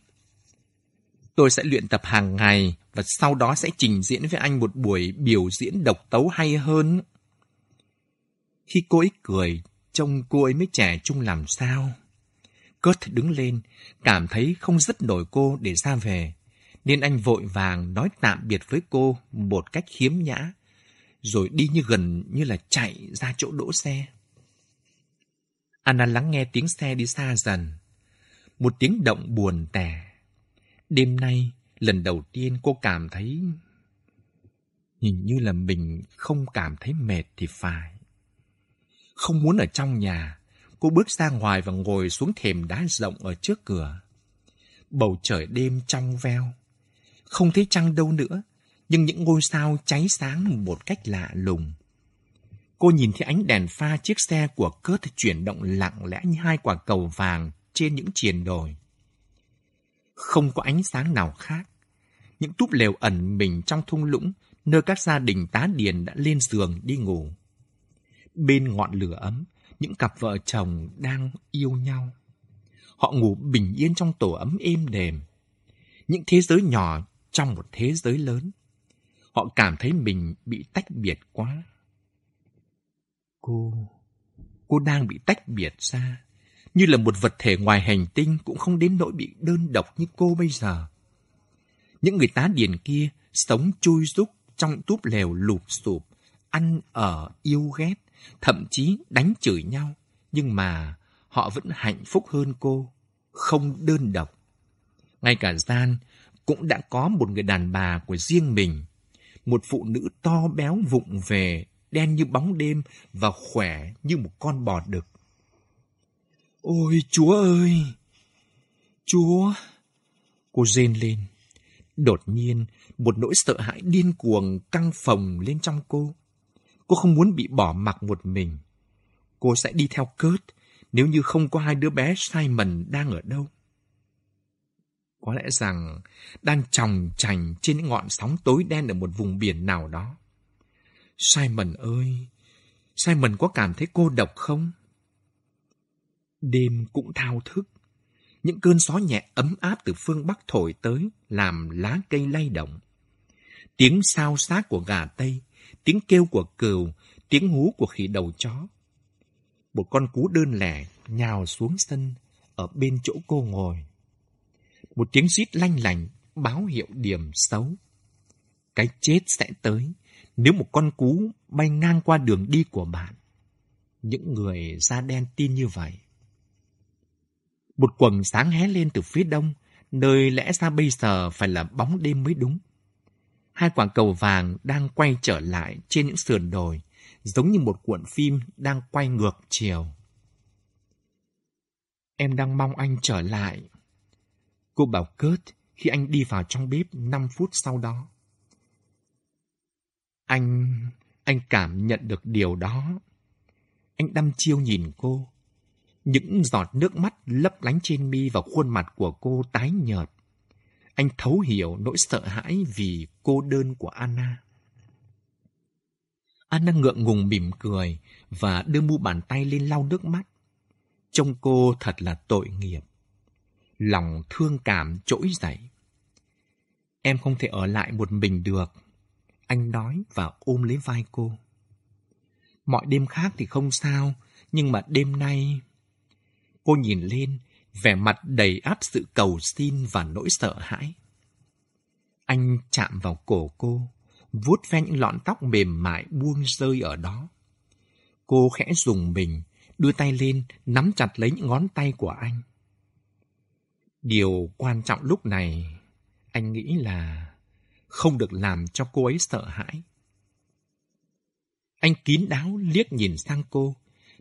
Tôi sẽ luyện tập hàng ngày và sau đó sẽ trình diễn với anh một buổi biểu diễn độc tấu hay hơn. Khi cô ấy cười, trông cô ấy mới trẻ trung làm sao. Kurt đứng lên, cảm thấy không dứt nổi cô để ra về, nên anh vội vàng nói tạm biệt với cô một cách khiếm nhã, rồi đi như gần như là chạy ra chỗ đỗ xe. Anna lắng nghe tiếng xe đi xa dần, một tiếng động buồn tẻ. Đêm nay, lần đầu tiên cô cảm thấy... Hình như là mình không cảm thấy mệt thì phải. Không muốn ở trong nhà, cô bước ra ngoài và ngồi xuống thềm đá rộng ở trước cửa. Bầu trời đêm trong veo. Không thấy trăng đâu nữa, nhưng những ngôi sao cháy sáng một cách lạ lùng. Cô nhìn thấy ánh đèn pha chiếc xe của Kurt chuyển động lặng lẽ như hai quả cầu vàng trên những triền đồi. Không có ánh sáng nào khác. Những túp lều ẩn mình trong thung lũng, nơi các gia đình tá điền đã lên giường đi ngủ. Bên ngọn lửa ấm, những cặp vợ chồng đang yêu nhau. Họ ngủ bình yên trong tổ ấm êm đềm. Những thế giới nhỏ trong một thế giới lớn. Họ cảm thấy mình bị tách biệt quá. Cô... Cô đang bị tách biệt ra. Như là một vật thể ngoài hành tinh cũng không đến nỗi bị đơn độc như cô bây giờ. Những người tá điền kia sống chui rúc trong túp lều lụp sụp, ăn ở yêu ghét, thậm chí đánh chửi nhau. Nhưng mà họ vẫn hạnh phúc hơn cô, không đơn độc. Ngay cả Gian cũng đã có một người đàn bà của riêng mình. Một phụ nữ to béo vụng về, đen như bóng đêm và khỏe như một con bò đực. Ôi chúa ơi! Chúa! Cô rên lên. Đột nhiên, một nỗi sợ hãi điên cuồng căng phồng lên trong cô. Cô không muốn bị bỏ mặc một mình. Cô sẽ đi theo Kurt nếu như không có hai đứa bé Simon đang ở đâu. Có lẽ rằng đang tròng trành trên những ngọn sóng tối đen ở một vùng biển nào đó. Simon ơi, Simon có cảm thấy cô độc không? Đêm cũng thao thức. Những cơn gió nhẹ ấm áp từ phương Bắc thổi tới làm lá cây lay động. Tiếng sao xác của gà Tây tiếng kêu của cừu, tiếng hú của khỉ đầu chó. Một con cú đơn lẻ nhào xuống sân ở bên chỗ cô ngồi. Một tiếng rít lanh lành báo hiệu điểm xấu. Cái chết sẽ tới nếu một con cú bay ngang qua đường đi của bạn. Những người da đen tin như vậy. Một quầng sáng hé lên từ phía đông, nơi lẽ ra bây giờ phải là bóng đêm mới đúng hai quả cầu vàng đang quay trở lại trên những sườn đồi, giống như một cuộn phim đang quay ngược chiều. Em đang mong anh trở lại. Cô bảo Kurt khi anh đi vào trong bếp 5 phút sau đó. Anh... anh cảm nhận được điều đó. Anh đăm chiêu nhìn cô. Những giọt nước mắt lấp lánh trên mi và khuôn mặt của cô tái nhợt. Anh thấu hiểu nỗi sợ hãi vì cô đơn của Anna. Anna ngượng ngùng mỉm cười và đưa mu bàn tay lên lau nước mắt. Trông cô thật là tội nghiệp. Lòng thương cảm trỗi dậy. Em không thể ở lại một mình được. Anh nói và ôm lấy vai cô. Mọi đêm khác thì không sao, nhưng mà đêm nay... Cô nhìn lên vẻ mặt đầy áp sự cầu xin và nỗi sợ hãi. Anh chạm vào cổ cô, vuốt ve những lọn tóc mềm mại buông rơi ở đó. Cô khẽ dùng mình, đưa tay lên, nắm chặt lấy những ngón tay của anh. Điều quan trọng lúc này, anh nghĩ là không được làm cho cô ấy sợ hãi. Anh kín đáo liếc nhìn sang cô,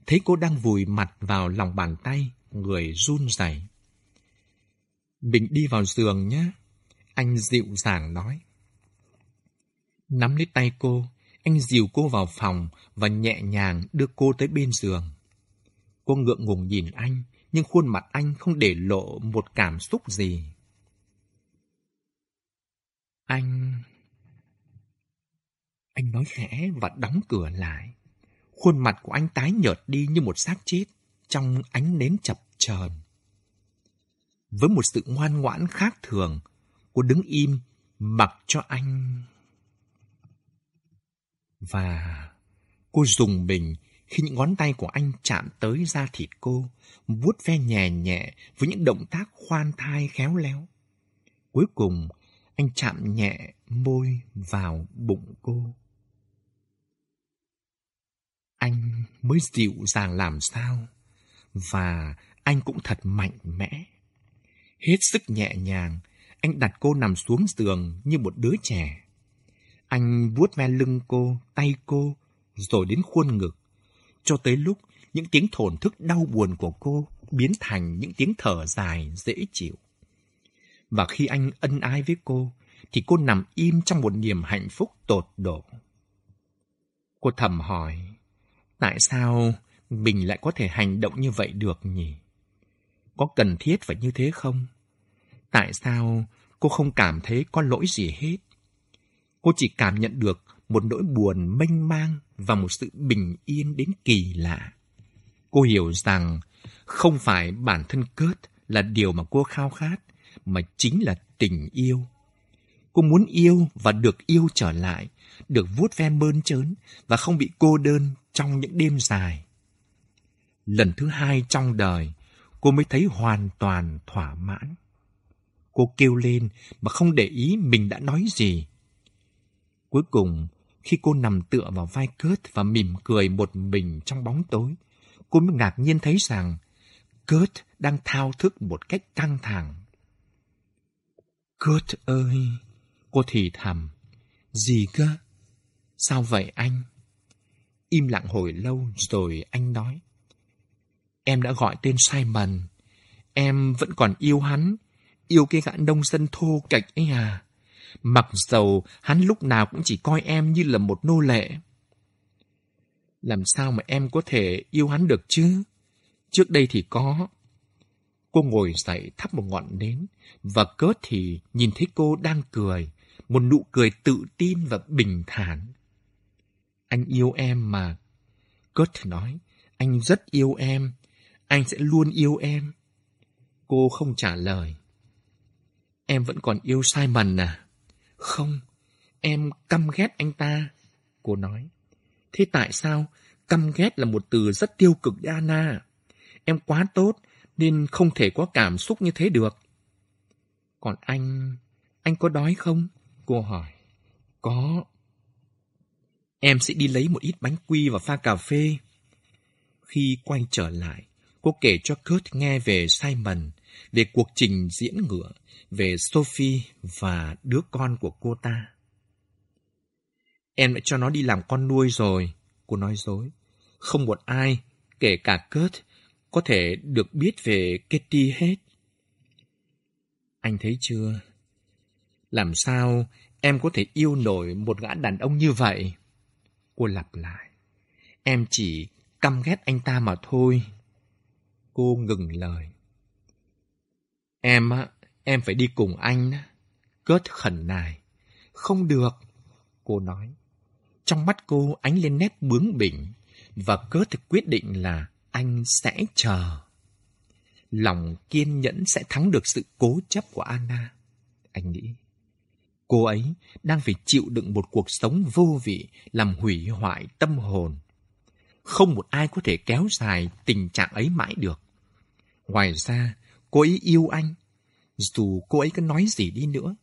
thấy cô đang vùi mặt vào lòng bàn tay, người run rẩy. Mình đi vào giường nhé, anh dịu dàng nói. Nắm lấy tay cô, anh dìu cô vào phòng và nhẹ nhàng đưa cô tới bên giường. Cô ngượng ngùng nhìn anh, nhưng khuôn mặt anh không để lộ một cảm xúc gì. Anh... Anh nói khẽ và đóng cửa lại. Khuôn mặt của anh tái nhợt đi như một xác chết trong ánh nến chập chờn. Với một sự ngoan ngoãn khác thường, cô đứng im mặc cho anh. Và cô dùng mình khi những ngón tay của anh chạm tới da thịt cô, vuốt ve nhẹ nhẹ với những động tác khoan thai khéo léo. Cuối cùng, anh chạm nhẹ môi vào bụng cô. Anh mới dịu dàng làm sao, và anh cũng thật mạnh mẽ. Hết sức nhẹ nhàng, anh đặt cô nằm xuống giường như một đứa trẻ. Anh vuốt ve lưng cô, tay cô, rồi đến khuôn ngực, cho tới lúc những tiếng thổn thức đau buồn của cô biến thành những tiếng thở dài dễ chịu. Và khi anh ân ái với cô, thì cô nằm im trong một niềm hạnh phúc tột độ. Cô thầm hỏi, tại sao mình lại có thể hành động như vậy được nhỉ? Có cần thiết phải như thế không? Tại sao cô không cảm thấy có lỗi gì hết? Cô chỉ cảm nhận được một nỗi buồn mênh mang và một sự bình yên đến kỳ lạ. Cô hiểu rằng không phải bản thân cớt là điều mà cô khao khát, mà chính là tình yêu. Cô muốn yêu và được yêu trở lại, được vuốt ve mơn trớn và không bị cô đơn trong những đêm dài. Lần thứ hai trong đời, cô mới thấy hoàn toàn thỏa mãn. Cô kêu lên mà không để ý mình đã nói gì. Cuối cùng, khi cô nằm tựa vào vai Kurt và mỉm cười một mình trong bóng tối, cô mới ngạc nhiên thấy rằng Kurt đang thao thức một cách căng thẳng. Kurt ơi! Cô thì thầm. Gì cơ? Sao vậy anh? Im lặng hồi lâu rồi anh nói. Em đã gọi tên Simon. Em vẫn còn yêu hắn. Yêu cái gã nông dân thô kệch ấy à. Mặc dầu hắn lúc nào cũng chỉ coi em như là một nô lệ. Làm sao mà em có thể yêu hắn được chứ? Trước đây thì có. Cô ngồi dậy thắp một ngọn nến, và cớt thì nhìn thấy cô đang cười, một nụ cười tự tin và bình thản. Anh yêu em mà. Cớt nói, anh rất yêu em, anh sẽ luôn yêu em. Cô không trả lời. Em vẫn còn yêu Simon à? Không, em căm ghét anh ta. Cô nói. Thế tại sao căm ghét là một từ rất tiêu cực đa Anna? Em quá tốt nên không thể có cảm xúc như thế được. Còn anh, anh có đói không? Cô hỏi. Có. Em sẽ đi lấy một ít bánh quy và pha cà phê. Khi quay trở lại, cô kể cho Kurt nghe về Simon, về cuộc trình diễn ngựa, về Sophie và đứa con của cô ta. Em đã cho nó đi làm con nuôi rồi, cô nói dối. Không một ai, kể cả Kurt, có thể được biết về Kitty hết. Anh thấy chưa? Làm sao em có thể yêu nổi một gã đàn ông như vậy? Cô lặp lại. Em chỉ căm ghét anh ta mà thôi. Cô ngừng lời. Em á, em phải đi cùng anh. Cớt khẩn nài. Không được, cô nói. Trong mắt cô ánh lên nét bướng bỉnh, và Cớt quyết định là anh sẽ chờ. Lòng kiên nhẫn sẽ thắng được sự cố chấp của Anna. Anh nghĩ. Cô ấy đang phải chịu đựng một cuộc sống vô vị làm hủy hoại tâm hồn. Không một ai có thể kéo dài tình trạng ấy mãi được. Ngoài ra, cô ấy yêu anh. Dù cô ấy có nói gì đi nữa,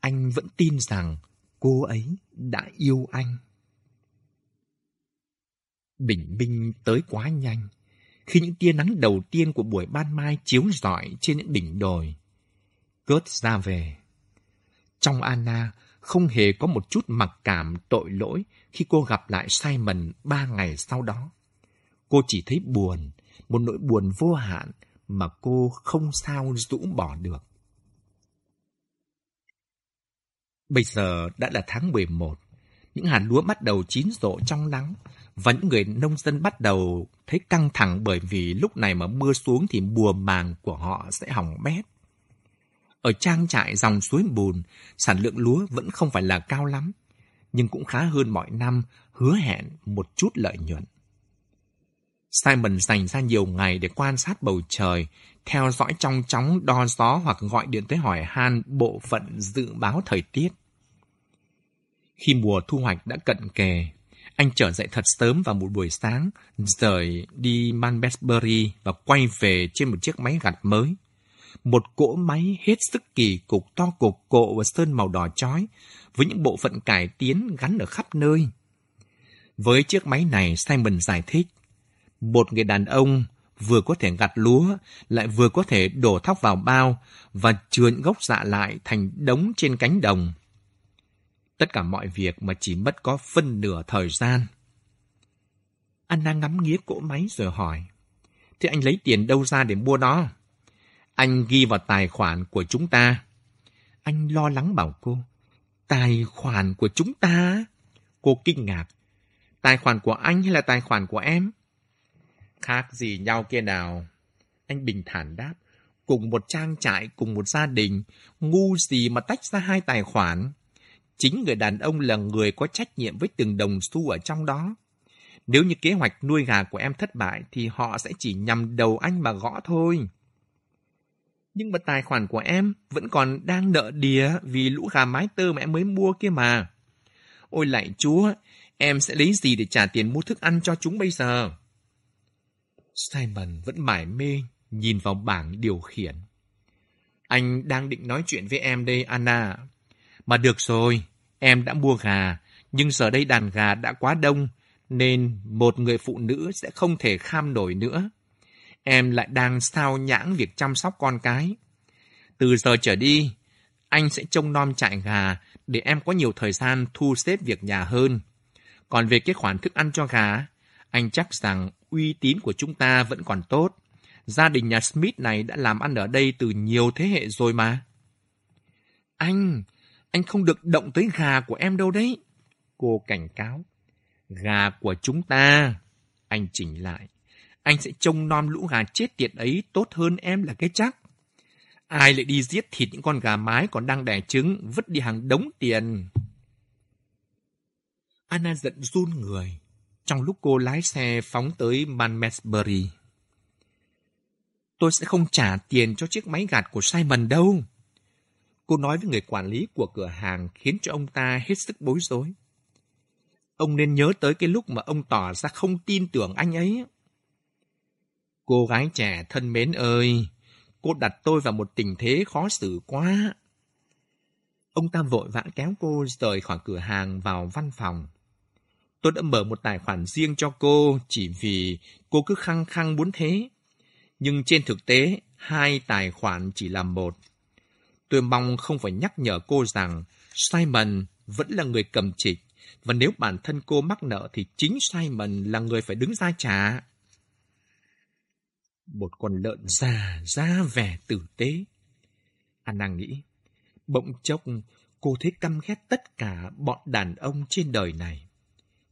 anh vẫn tin rằng cô ấy đã yêu anh. Bình minh tới quá nhanh. Khi những tia nắng đầu tiên của buổi ban mai chiếu rọi trên những đỉnh đồi, Kurt ra về. Trong Anna không hề có một chút mặc cảm tội lỗi khi cô gặp lại Simon ba ngày sau đó. Cô chỉ thấy buồn, một nỗi buồn vô hạn mà cô không sao rũ bỏ được. Bây giờ đã là tháng 11, những hạt lúa bắt đầu chín rộ trong nắng và những người nông dân bắt đầu thấy căng thẳng bởi vì lúc này mà mưa xuống thì mùa màng của họ sẽ hỏng bét. Ở trang trại dòng suối bùn, sản lượng lúa vẫn không phải là cao lắm, nhưng cũng khá hơn mọi năm, hứa hẹn một chút lợi nhuận. Simon dành ra nhiều ngày để quan sát bầu trời, theo dõi trong chóng đo gió hoặc gọi điện tới hỏi han bộ phận dự báo thời tiết. Khi mùa thu hoạch đã cận kề, anh trở dậy thật sớm vào một buổi sáng, rời đi Manbesbury và quay về trên một chiếc máy gặt mới. Một cỗ máy hết sức kỳ cục to cục cộ và sơn màu đỏ chói, với những bộ phận cải tiến gắn ở khắp nơi. Với chiếc máy này, Simon giải thích, một người đàn ông vừa có thể gặt lúa, lại vừa có thể đổ thóc vào bao và trượn gốc dạ lại thành đống trên cánh đồng. Tất cả mọi việc mà chỉ mất có phân nửa thời gian. Anna ngắm nghía cỗ máy rồi hỏi, Thế anh lấy tiền đâu ra để mua nó? Anh ghi vào tài khoản của chúng ta. Anh lo lắng bảo cô, Tài khoản của chúng ta? Cô kinh ngạc. Tài khoản của anh hay là tài khoản của em? Khác gì nhau kia nào? Anh bình thản đáp. Cùng một trang trại, cùng một gia đình, ngu gì mà tách ra hai tài khoản. Chính người đàn ông là người có trách nhiệm với từng đồng xu ở trong đó. Nếu như kế hoạch nuôi gà của em thất bại thì họ sẽ chỉ nhằm đầu anh mà gõ thôi. Nhưng mà tài khoản của em vẫn còn đang nợ đìa vì lũ gà mái tơ mà em mới mua kia mà. Ôi lạy chúa, em sẽ lấy gì để trả tiền mua thức ăn cho chúng bây giờ? Simon vẫn mải mê nhìn vào bảng điều khiển. Anh đang định nói chuyện với em đây, Anna. Mà được rồi, em đã mua gà, nhưng giờ đây đàn gà đã quá đông, nên một người phụ nữ sẽ không thể kham nổi nữa. Em lại đang sao nhãng việc chăm sóc con cái. Từ giờ trở đi, anh sẽ trông nom trại gà để em có nhiều thời gian thu xếp việc nhà hơn. Còn về cái khoản thức ăn cho gà, anh chắc rằng uy tín của chúng ta vẫn còn tốt. Gia đình nhà Smith này đã làm ăn ở đây từ nhiều thế hệ rồi mà. Anh, anh không được động tới gà của em đâu đấy. Cô cảnh cáo. Gà của chúng ta. Anh chỉnh lại. Anh sẽ trông nom lũ gà chết tiệt ấy tốt hơn em là cái chắc. Ai lại đi giết thịt những con gà mái còn đang đẻ trứng, vứt đi hàng đống tiền. Anna giận run người trong lúc cô lái xe phóng tới Manmesbury. Tôi sẽ không trả tiền cho chiếc máy gạt của Simon đâu. Cô nói với người quản lý của cửa hàng khiến cho ông ta hết sức bối rối. Ông nên nhớ tới cái lúc mà ông tỏ ra không tin tưởng anh ấy. Cô gái trẻ thân mến ơi, cô đặt tôi vào một tình thế khó xử quá. Ông ta vội vã kéo cô rời khỏi cửa hàng vào văn phòng. Tôi đã mở một tài khoản riêng cho cô chỉ vì cô cứ khăng khăng muốn thế. Nhưng trên thực tế, hai tài khoản chỉ là một. Tôi mong không phải nhắc nhở cô rằng Simon vẫn là người cầm trịch, và nếu bản thân cô mắc nợ thì chính Simon là người phải đứng ra trả. Một con lợn già ra vẻ tử tế. Anna nghĩ, bỗng chốc cô thấy căm ghét tất cả bọn đàn ông trên đời này.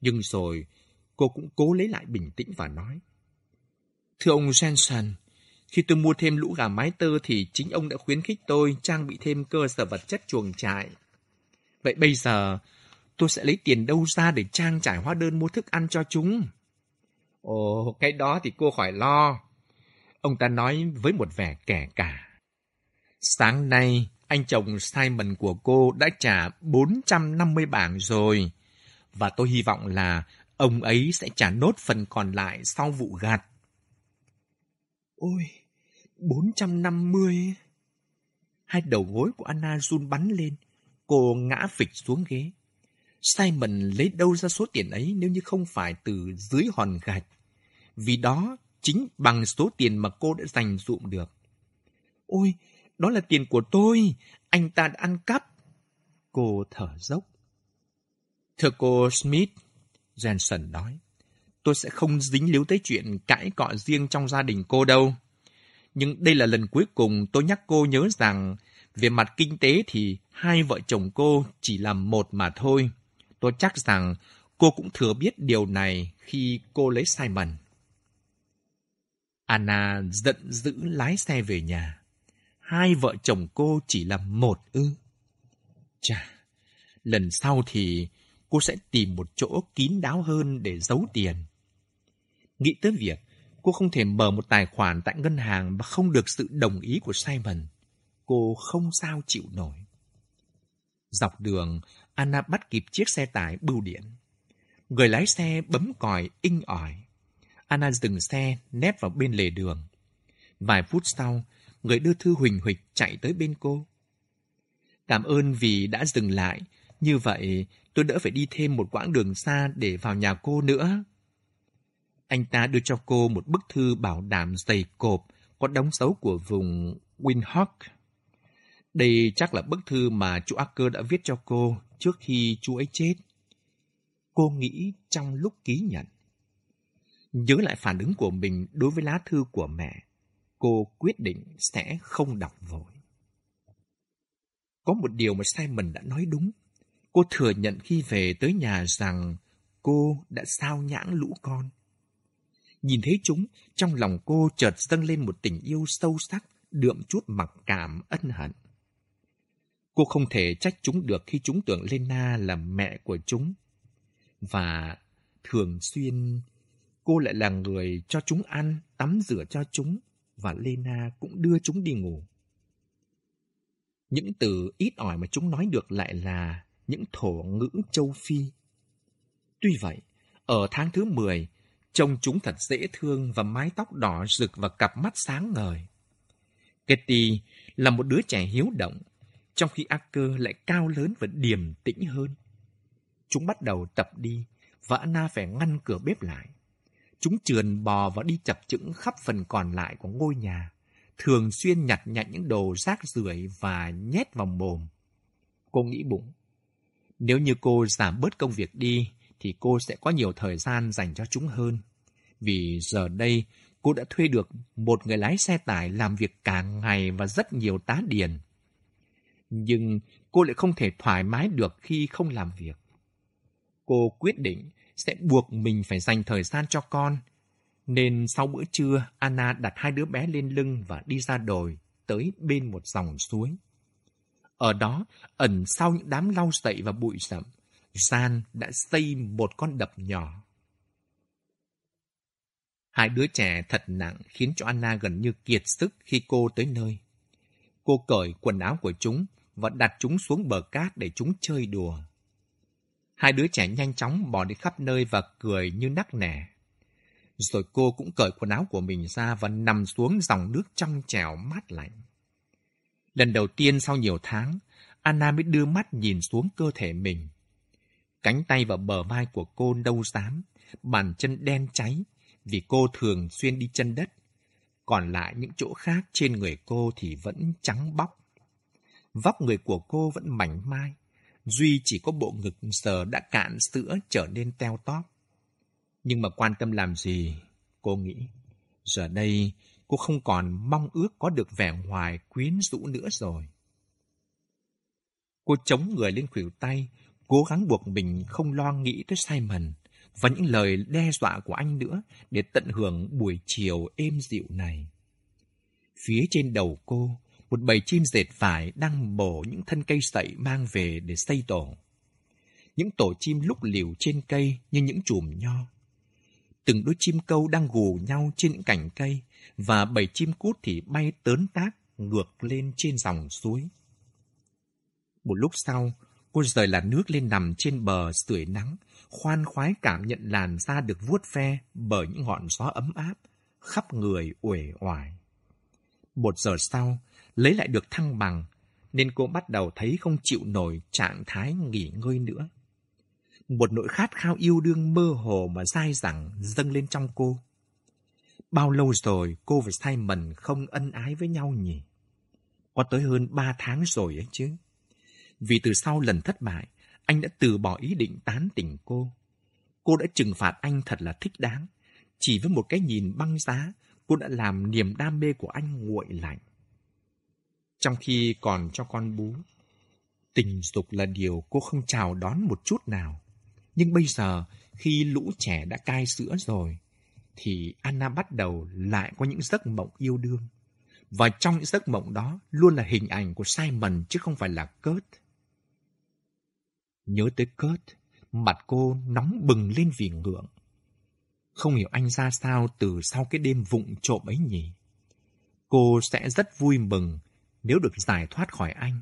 Nhưng rồi, cô cũng cố lấy lại bình tĩnh và nói. Thưa ông Jensen, khi tôi mua thêm lũ gà mái tơ thì chính ông đã khuyến khích tôi trang bị thêm cơ sở vật chất chuồng trại. Vậy bây giờ, tôi sẽ lấy tiền đâu ra để trang trải hóa đơn mua thức ăn cho chúng? Ồ, cái đó thì cô khỏi lo. Ông ta nói với một vẻ kẻ cả. Sáng nay, anh chồng Simon của cô đã trả 450 bảng rồi và tôi hy vọng là ông ấy sẽ trả nốt phần còn lại sau vụ gạt. Ôi, 450... Hai đầu gối của Anna run bắn lên. Cô ngã phịch xuống ghế. Simon lấy đâu ra số tiền ấy nếu như không phải từ dưới hòn gạch. Vì đó chính bằng số tiền mà cô đã dành dụm được. Ôi, Đó là tiền của tôi, anh ta đã ăn cắp. Cô thở dốc. Thưa cô Smith, Jensen nói, tôi sẽ không dính líu tới chuyện cãi cọ riêng trong gia đình cô đâu. Nhưng đây là lần cuối cùng tôi nhắc cô nhớ rằng về mặt kinh tế thì hai vợ chồng cô chỉ là một mà thôi. Tôi chắc rằng cô cũng thừa biết điều này khi cô lấy Simon. Anna giận dữ lái xe về nhà. Hai vợ chồng cô chỉ là một ư. Chà, lần sau thì cô sẽ tìm một chỗ kín đáo hơn để giấu tiền. Nghĩ tới việc cô không thể mở một tài khoản tại ngân hàng mà không được sự đồng ý của Simon. Cô không sao chịu nổi. Dọc đường, Anna bắt kịp chiếc xe tải bưu điện. Người lái xe bấm còi inh ỏi. Anna dừng xe, nép vào bên lề đường. Vài phút sau, người đưa thư huỳnh huỳnh chạy tới bên cô. Cảm ơn vì đã dừng lại. Như vậy, tôi đỡ phải đi thêm một quãng đường xa để vào nhà cô nữa. Anh ta đưa cho cô một bức thư bảo đảm dày cộp, có đóng dấu của vùng Windhoek. Đây chắc là bức thư mà chú Acker đã viết cho cô trước khi chú ấy chết. Cô nghĩ trong lúc ký nhận. Nhớ lại phản ứng của mình đối với lá thư của mẹ, cô quyết định sẽ không đọc vội. Có một điều mà Simon đã nói đúng. Cô thừa nhận khi về tới nhà rằng cô đã sao nhãng lũ con. Nhìn thấy chúng, trong lòng cô chợt dâng lên một tình yêu sâu sắc, đượm chút mặc cảm ân hận. Cô không thể trách chúng được khi chúng tưởng Lena là mẹ của chúng. Và thường xuyên, cô lại là người cho chúng ăn, tắm rửa cho chúng, và Lena cũng đưa chúng đi ngủ. Những từ ít ỏi mà chúng nói được lại là những thổ ngữ châu Phi. Tuy vậy, ở tháng thứ 10, trông chúng thật dễ thương và mái tóc đỏ rực và cặp mắt sáng ngời. Kitty là một đứa trẻ hiếu động, trong khi Acker lại cao lớn và điềm tĩnh hơn. Chúng bắt đầu tập đi, và Anna phải ngăn cửa bếp lại. Chúng trườn bò và đi chập chững khắp phần còn lại của ngôi nhà, thường xuyên nhặt nhạnh những đồ rác rưởi và nhét vào mồm. Cô nghĩ bụng, nếu như cô giảm bớt công việc đi, thì cô sẽ có nhiều thời gian dành cho chúng hơn. Vì giờ đây, cô đã thuê được một người lái xe tải làm việc cả ngày và rất nhiều tá điền. Nhưng cô lại không thể thoải mái được khi không làm việc. Cô quyết định sẽ buộc mình phải dành thời gian cho con. Nên sau bữa trưa, Anna đặt hai đứa bé lên lưng và đi ra đồi, tới bên một dòng suối. Ở đó, ẩn sau những đám lau sậy và bụi rậm, Gian đã xây một con đập nhỏ. Hai đứa trẻ thật nặng khiến cho Anna gần như kiệt sức khi cô tới nơi. Cô cởi quần áo của chúng và đặt chúng xuống bờ cát để chúng chơi đùa. Hai đứa trẻ nhanh chóng bỏ đi khắp nơi và cười như nắc nẻ. Rồi cô cũng cởi quần áo của mình ra và nằm xuống dòng nước trong trèo mát lạnh. Lần đầu tiên sau nhiều tháng, Anna mới đưa mắt nhìn xuống cơ thể mình. Cánh tay và bờ vai của cô đâu dám, bàn chân đen cháy vì cô thường xuyên đi chân đất. Còn lại những chỗ khác trên người cô thì vẫn trắng bóc. Vóc người của cô vẫn mảnh mai, duy chỉ có bộ ngực giờ đã cạn sữa trở nên teo tóp. Nhưng mà quan tâm làm gì, cô nghĩ. Giờ đây, cô không còn mong ước có được vẻ ngoài quyến rũ nữa rồi. Cô chống người lên khuỷu tay, cố gắng buộc mình không lo nghĩ tới Simon và những lời đe dọa của anh nữa để tận hưởng buổi chiều êm dịu này. Phía trên đầu cô, một bầy chim dệt vải đang bổ những thân cây sậy mang về để xây tổ. Những tổ chim lúc liều trên cây như những chùm nho. Từng đôi chim câu đang gù nhau trên những cành cây và bảy chim cút thì bay tớn tác ngược lên trên dòng suối. Một lúc sau, cô rời làn nước lên nằm trên bờ sưởi nắng, khoan khoái cảm nhận làn da được vuốt ve bởi những ngọn gió ấm áp, khắp người uể oải. Một giờ sau, lấy lại được thăng bằng, nên cô bắt đầu thấy không chịu nổi trạng thái nghỉ ngơi nữa. Một nỗi khát khao yêu đương mơ hồ mà dai dẳng dâng lên trong cô. Bao lâu rồi cô và Simon không ân ái với nhau nhỉ? Có tới hơn ba tháng rồi ấy chứ. Vì từ sau lần thất bại, anh đã từ bỏ ý định tán tỉnh cô. Cô đã trừng phạt anh thật là thích đáng. Chỉ với một cái nhìn băng giá, cô đã làm niềm đam mê của anh nguội lạnh. Trong khi còn cho con bú, tình dục là điều cô không chào đón một chút nào. Nhưng bây giờ, khi lũ trẻ đã cai sữa rồi, thì Anna bắt đầu lại có những giấc mộng yêu đương. Và trong những giấc mộng đó luôn là hình ảnh của Simon chứ không phải là Kurt. Nhớ tới Kurt, mặt cô nóng bừng lên vì ngượng. Không hiểu anh ra sao từ sau cái đêm vụng trộm ấy nhỉ. Cô sẽ rất vui mừng nếu được giải thoát khỏi anh.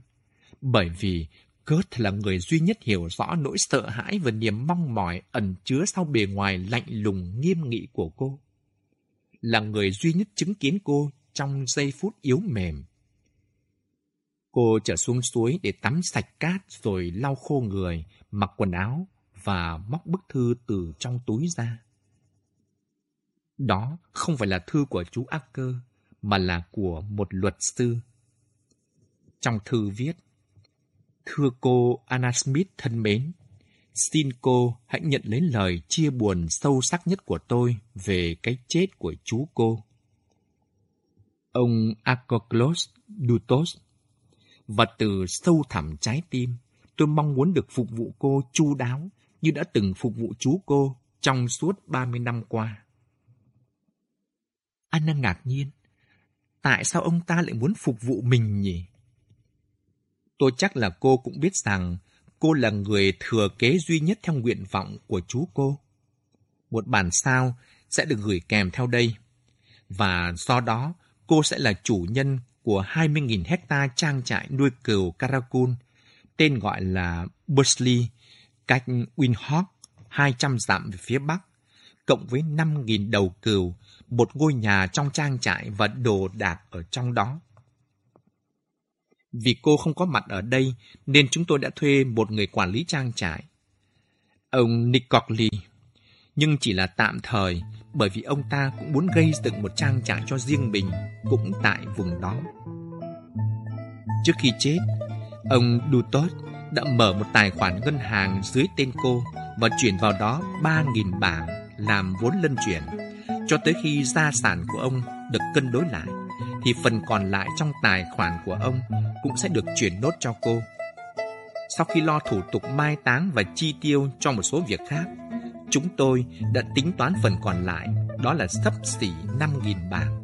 Bởi vì Kurt là người duy nhất hiểu rõ nỗi sợ hãi và niềm mong mỏi ẩn chứa sau bề ngoài lạnh lùng nghiêm nghị của cô. Là người duy nhất chứng kiến cô trong giây phút yếu mềm. Cô trở xuống suối để tắm sạch cát rồi lau khô người, mặc quần áo và móc bức thư từ trong túi ra. Đó không phải là thư của chú Acker, mà là của một luật sư. Trong thư viết, Thưa cô Anna Smith thân mến, xin cô hãy nhận lấy lời chia buồn sâu sắc nhất của tôi về cái chết của chú cô. Ông Akoklos Dutos Và từ sâu thẳm trái tim, tôi mong muốn được phục vụ cô chu đáo như đã từng phục vụ chú cô trong suốt 30 năm qua. Anna ngạc nhiên. Tại sao ông ta lại muốn phục vụ mình nhỉ? Tôi chắc là cô cũng biết rằng cô là người thừa kế duy nhất theo nguyện vọng của chú cô. Một bản sao sẽ được gửi kèm theo đây. Và do đó, cô sẽ là chủ nhân của 20.000 hecta trang trại nuôi cừu Karakun, tên gọi là Bursley, cách Windhoek 200 dặm về phía bắc, cộng với 5.000 đầu cừu, một ngôi nhà trong trang trại và đồ đạc ở trong đó. Vì cô không có mặt ở đây nên chúng tôi đã thuê một người quản lý trang trại. Ông Nick Cockley. Nhưng chỉ là tạm thời bởi vì ông ta cũng muốn gây dựng một trang trại cho riêng mình cũng tại vùng đó. Trước khi chết, ông Dutot đã mở một tài khoản ngân hàng dưới tên cô và chuyển vào đó 3.000 bảng làm vốn lân chuyển cho tới khi gia sản của ông được cân đối lại thì phần còn lại trong tài khoản của ông cũng sẽ được chuyển nốt cho cô. Sau khi lo thủ tục mai táng và chi tiêu cho một số việc khác, chúng tôi đã tính toán phần còn lại, đó là sấp xỉ 5.000 bảng.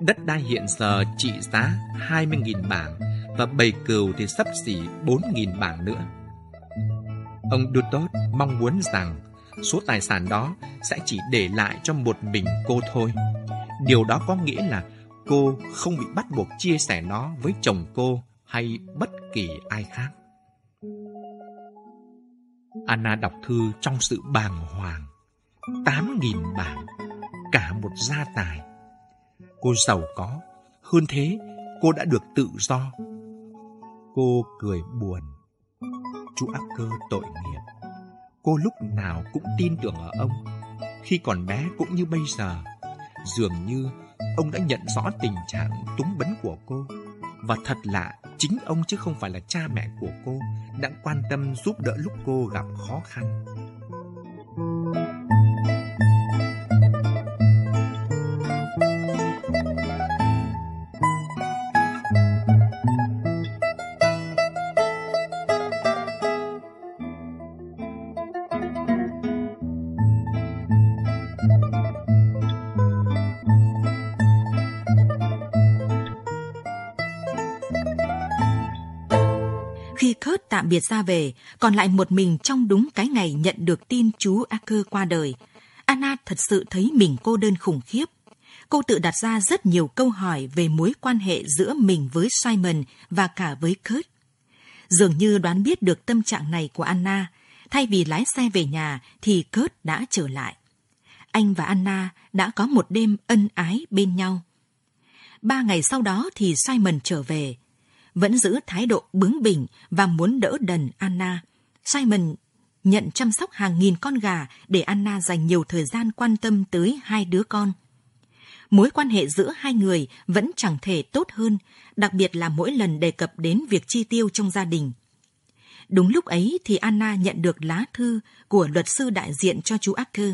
Đất đai hiện giờ trị giá 20.000 bảng và bầy cừu thì sấp xỉ 4.000 bảng nữa. Ông Dutot mong muốn rằng số tài sản đó sẽ chỉ để lại cho một mình cô thôi. Điều đó có nghĩa là cô không bị bắt buộc chia sẻ nó với chồng cô hay bất kỳ ai khác. Anna đọc thư trong sự bàng hoàng. Tám nghìn bảng, cả một gia tài. Cô giàu có, hơn thế, cô đã được tự do. Cô cười buồn. Chú Acker tội nghiệp. Cô lúc nào cũng tin tưởng ở ông. Khi còn bé cũng như bây giờ, dường như ông đã nhận rõ tình trạng túng bấn của cô. Và thật lạ, chính ông chứ không phải là cha mẹ của cô đã quan tâm giúp đỡ lúc cô gặp khó khăn. Tạm biệt ra về, còn lại một mình trong đúng cái ngày nhận được tin chú Acker qua đời. Anna thật sự thấy mình cô đơn khủng khiếp. Cô tự đặt ra rất nhiều câu hỏi về mối quan hệ giữa mình với Simon và cả với Kurt. Dường như đoán biết được tâm trạng này của Anna, thay vì lái xe về nhà thì Kurt đã trở lại. Anh và Anna đã có một đêm ân ái bên nhau. Ba ngày sau đó thì Simon trở về, vẫn giữ thái độ bướng bỉnh và muốn đỡ đần Anna. Simon nhận chăm sóc hàng nghìn con gà để Anna dành nhiều thời gian quan tâm tới hai đứa con. mối quan hệ giữa hai người vẫn chẳng thể tốt hơn, đặc biệt là mỗi lần đề cập đến việc chi tiêu trong gia đình. Đúng lúc ấy thì Anna nhận được lá thư của luật sư đại diện cho chú Acker.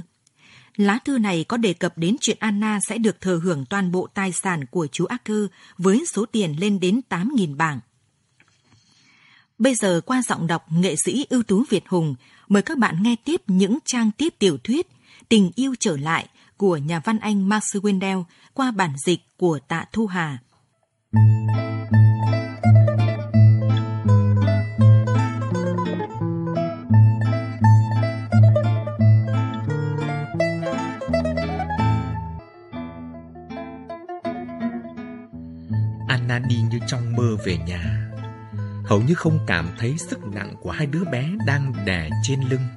Lá thư này có đề cập đến chuyện Anna sẽ được thừa hưởng toàn bộ tài sản của chú Acker với số tiền lên đến 8.000 bảng. Bây giờ qua giọng đọc nghệ sĩ ưu tú Việt Hùng, mời các bạn nghe tiếp những trang tiếp tiểu thuyết Tình yêu trở lại của nhà văn Anh Max Wendell qua bản dịch của Tạ Thu Hà. Anna đi như trong mơ về nhà. Hầu như không cảm thấy sức nặng của hai đứa bé đang đè trên lưng.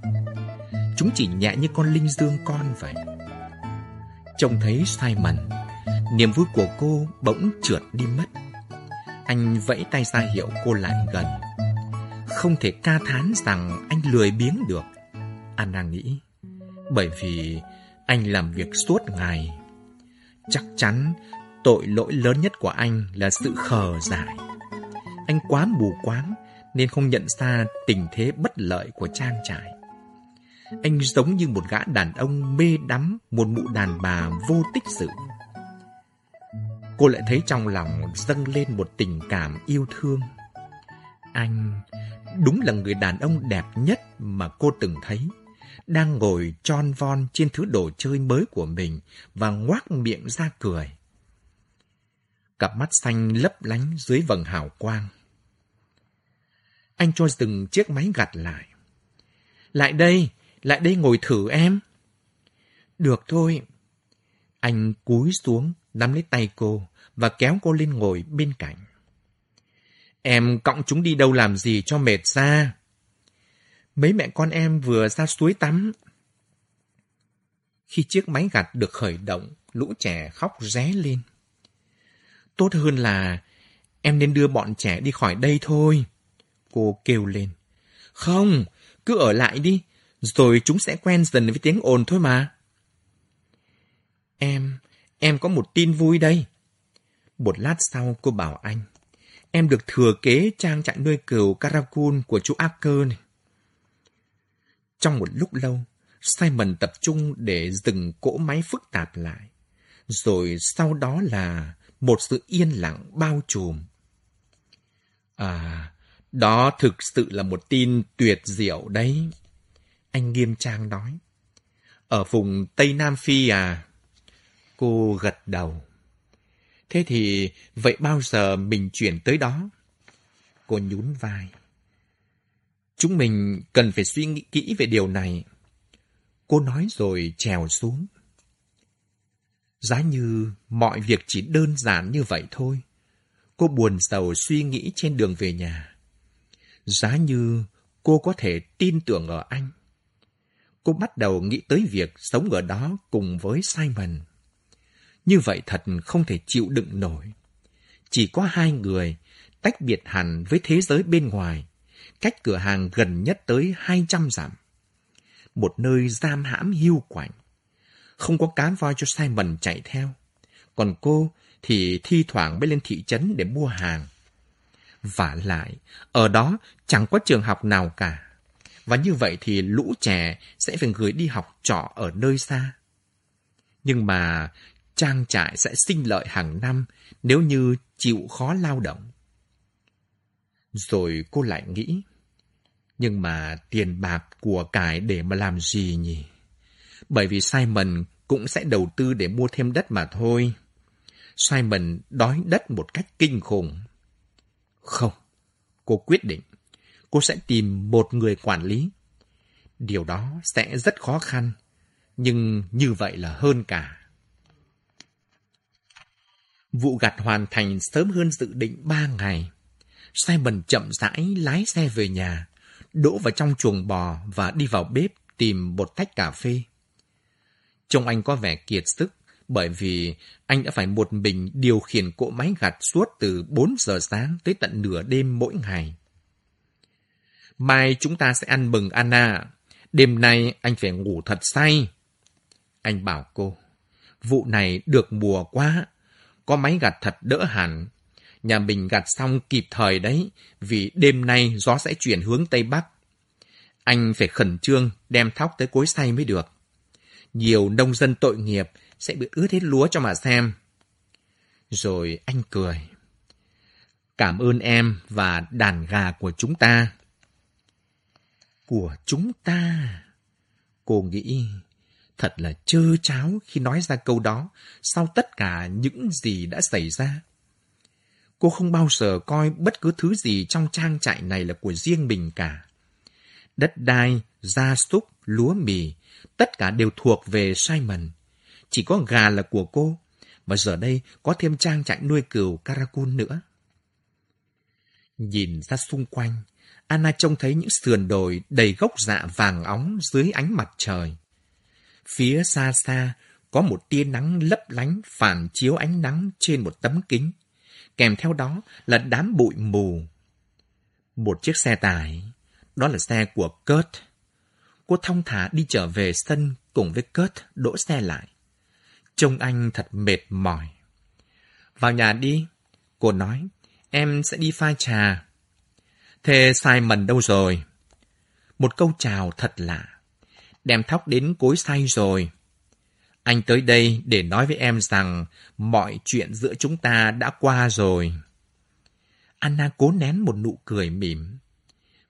Chúng chỉ nhẹ như con linh dương con vậy. Trông thấy Simon Niềm vui của cô bỗng trượt đi mất. Anh vẫy tay ra hiệu cô lại gần. Không thể ca thán rằng anh lười biếng được. Anna nghĩ, Bởi vì anh làm việc suốt ngày. Chắc chắn tội lỗi lớn nhất của anh là sự khờ dại Anh quá mù quáng Nên không nhận ra tình thế bất lợi của trang trại anh giống như một gã đàn ông mê đắm một mụ đàn bà vô tích sự. Cô lại thấy trong lòng dâng lên một tình cảm yêu thương. Anh đúng là người đàn ông đẹp nhất mà cô từng thấy. Đang ngồi tròn von trên thứ đồ chơi mới của mình và ngoác miệng ra cười. Cặp mắt xanh lấp lánh dưới vầng hào quang. Anh cho dừng chiếc máy gặt lại. Lại đây, lại đây ngồi thử em. Được thôi. Anh cúi xuống, nắm lấy tay cô và kéo cô lên ngồi bên cạnh. Em cõng chúng đi đâu làm gì cho mệt ra? Mấy mẹ con em vừa ra suối tắm. Khi chiếc máy gặt được khởi động, lũ trẻ khóc ré lên. Tốt hơn là em nên đưa bọn trẻ đi khỏi đây thôi. Cô kêu lên. Không, cứ ở lại đi, rồi chúng sẽ quen dần với tiếng ồn thôi mà. Em, em có một tin vui đây. Một lát sau cô bảo anh, em được thừa kế trang trại nuôi cừu caracul của chú Acker này. Trong một lúc lâu, Simon tập trung để dừng cỗ máy phức tạp lại. Rồi sau đó là một sự yên lặng bao trùm. À, đó thực sự là một tin tuyệt diệu đấy. Anh nghiêm trang nói. Ở vùng Tây Nam Phi à? Cô gật đầu. Thế thì vậy bao giờ mình chuyển tới đó? Cô nhún vai. Chúng mình cần phải suy nghĩ kỹ về điều này. Cô nói rồi trèo xuống. Giá như mọi việc chỉ đơn giản như vậy thôi. Cô buồn sầu suy nghĩ trên đường về nhà. Giá như cô có thể tin tưởng ở anh cô bắt đầu nghĩ tới việc sống ở đó cùng với Simon. Như vậy thật không thể chịu đựng nổi. Chỉ có hai người, tách biệt hẳn với thế giới bên ngoài, cách cửa hàng gần nhất tới 200 dặm. Một nơi giam hãm hiu quạnh. Không có cá voi cho Simon chạy theo. Còn cô thì thi thoảng mới lên thị trấn để mua hàng. Và lại, ở đó chẳng có trường học nào cả. Và như vậy thì lũ trẻ sẽ phải gửi đi học trọ ở nơi xa. Nhưng mà trang trại sẽ sinh lợi hàng năm nếu như chịu khó lao động. Rồi cô lại nghĩ, nhưng mà tiền bạc của cải để mà làm gì nhỉ? Bởi vì Simon cũng sẽ đầu tư để mua thêm đất mà thôi. Simon đói đất một cách kinh khủng. Không, cô quyết định cô sẽ tìm một người quản lý. Điều đó sẽ rất khó khăn, nhưng như vậy là hơn cả. Vụ gặt hoàn thành sớm hơn dự định ba ngày. Simon chậm rãi lái xe về nhà, đỗ vào trong chuồng bò và đi vào bếp tìm một tách cà phê. Trông anh có vẻ kiệt sức bởi vì anh đã phải một mình điều khiển cỗ máy gặt suốt từ 4 giờ sáng tới tận nửa đêm mỗi ngày. Mai chúng ta sẽ ăn mừng Anna. Đêm nay anh phải ngủ thật say. Anh bảo cô. Vụ này được mùa quá, có máy gặt thật đỡ hẳn. Nhà mình gặt xong kịp thời đấy, vì đêm nay gió sẽ chuyển hướng Tây Bắc. Anh phải khẩn trương đem thóc tới cối say mới được. Nhiều nông dân tội nghiệp sẽ bị ướt hết lúa cho mà xem. Rồi anh cười. Cảm ơn em và đàn gà của chúng ta. Của chúng ta? Cô nghĩ thật là chơ cháo khi nói ra câu đó sau tất cả những gì đã xảy ra. Cô không bao giờ coi bất cứ thứ gì trong trang trại này là của riêng mình cả. Đất đai, gia súc, lúa mì, tất cả đều thuộc về Simon. Chỉ có gà là của cô, và giờ đây có thêm trang trại nuôi cừu Karakun nữa. Nhìn ra xung quanh, Anna trông thấy những sườn đồi đầy gốc dạ vàng óng dưới ánh mặt trời. Phía xa xa, có một tia nắng lấp lánh phản chiếu ánh nắng trên một tấm kính. Kèm theo đó là đám bụi mù. Một chiếc xe tải, đó là xe của Kurt. Cô thong thả đi trở về sân cùng với Kurt đỗ xe lại. Trông anh thật mệt mỏi. Vào nhà đi, cô nói, em sẽ đi pha trà. Thế Simon đâu rồi? Một câu chào thật lạ. Đem thóc đến cối say rồi. Anh tới đây để nói với em rằng mọi chuyện giữa chúng ta đã qua rồi. Anna cố nén một nụ cười mỉm.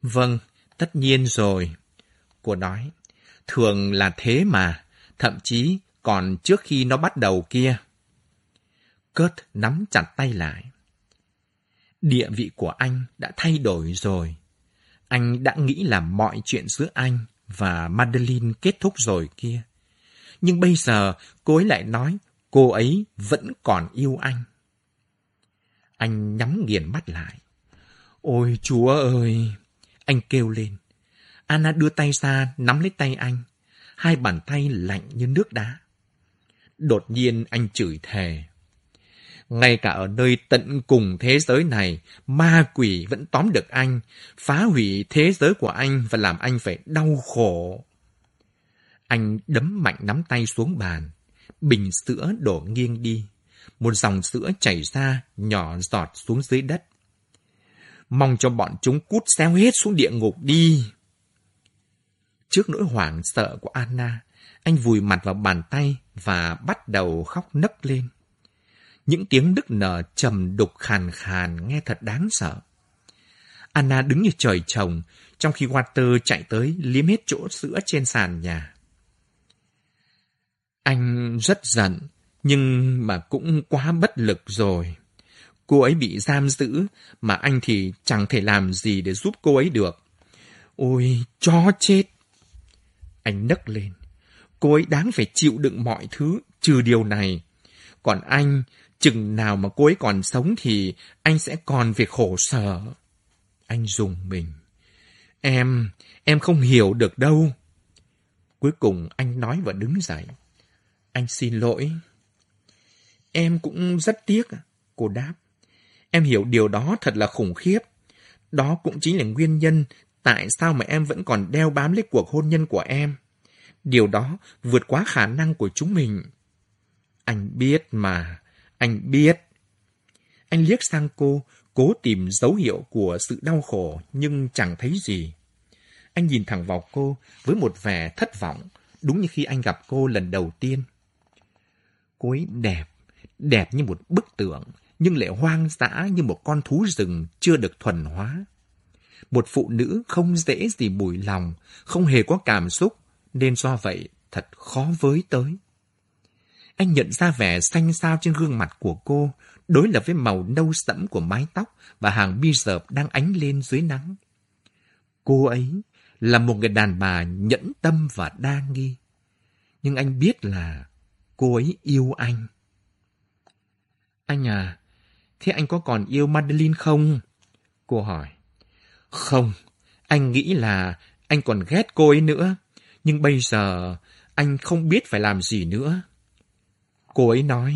Vâng, tất nhiên rồi. Cô nói, thường là thế mà, thậm chí còn trước khi nó bắt đầu kia. Kurt nắm chặt tay lại. Địa vị của anh đã thay đổi rồi. Anh đã nghĩ là mọi chuyện giữa anh và Madeline kết thúc rồi kia. Nhưng bây giờ cô ấy lại nói cô ấy vẫn còn yêu anh. Anh nhắm nghiền mắt lại. Ôi chúa ơi! Anh kêu lên. Anna đưa tay ra nắm lấy tay anh. Hai bàn tay lạnh như nước đá. Đột nhiên anh chửi thề. Ngay cả ở nơi tận cùng thế giới này, ma quỷ vẫn tóm được anh, phá hủy thế giới của anh và làm anh phải đau khổ. Anh đấm mạnh nắm tay xuống bàn. Bình sữa đổ nghiêng đi. Một dòng sữa chảy ra, nhỏ giọt xuống dưới đất. Mong cho bọn chúng cút xéo hết xuống địa ngục đi. Trước nỗi hoảng sợ của Anna, anh vùi mặt vào bàn tay và bắt đầu khóc nấc lên. Những tiếng nức nở trầm đục khàn khàn nghe thật đáng sợ. Anna đứng như trời trồng, trong khi Walter chạy tới liếm hết chỗ sữa trên sàn nhà. Anh rất giận, nhưng mà cũng quá bất lực rồi. Cô ấy bị giam giữ, mà anh thì chẳng thể làm gì để giúp cô ấy được. Ôi, cho chết! Anh nấc lên. Cô ấy đáng phải chịu đựng mọi thứ, trừ điều này. Còn anh, chừng nào mà cô ấy còn sống thì anh sẽ còn việc khổ sở. Anh dùng mình. Em, em không hiểu được đâu. Cuối cùng anh nói và đứng dậy. Anh xin lỗi. Em cũng rất tiếc, cô đáp. Em hiểu điều đó thật là khủng khiếp. Đó cũng chính là nguyên nhân tại sao mà em vẫn còn đeo bám lấy cuộc hôn nhân của em. Điều đó vượt quá khả năng của chúng mình. Anh biết mà, anh biết. Anh liếc sang cô, cố tìm dấu hiệu của sự đau khổ nhưng chẳng thấy gì. Anh nhìn thẳng vào cô với một vẻ thất vọng, đúng như khi anh gặp cô lần đầu tiên. Cô ấy đẹp, đẹp như một bức tượng, nhưng lại hoang dã như một con thú rừng chưa được thuần hóa. Một phụ nữ không dễ gì bùi lòng, không hề có cảm xúc, nên do vậy thật khó với tới. Anh nhận ra vẻ xanh xao trên gương mặt của cô, đối lập với màu nâu sẫm của mái tóc và hàng bi dợp đang ánh lên dưới nắng. Cô ấy là một người đàn bà nhẫn tâm và đa nghi. Nhưng anh biết là cô ấy yêu anh. Anh à, thế anh có còn yêu Madeline không? Cô hỏi. Không, anh nghĩ là anh còn ghét cô ấy nữa. Nhưng bây giờ anh không biết phải làm gì nữa. Cô ấy nói...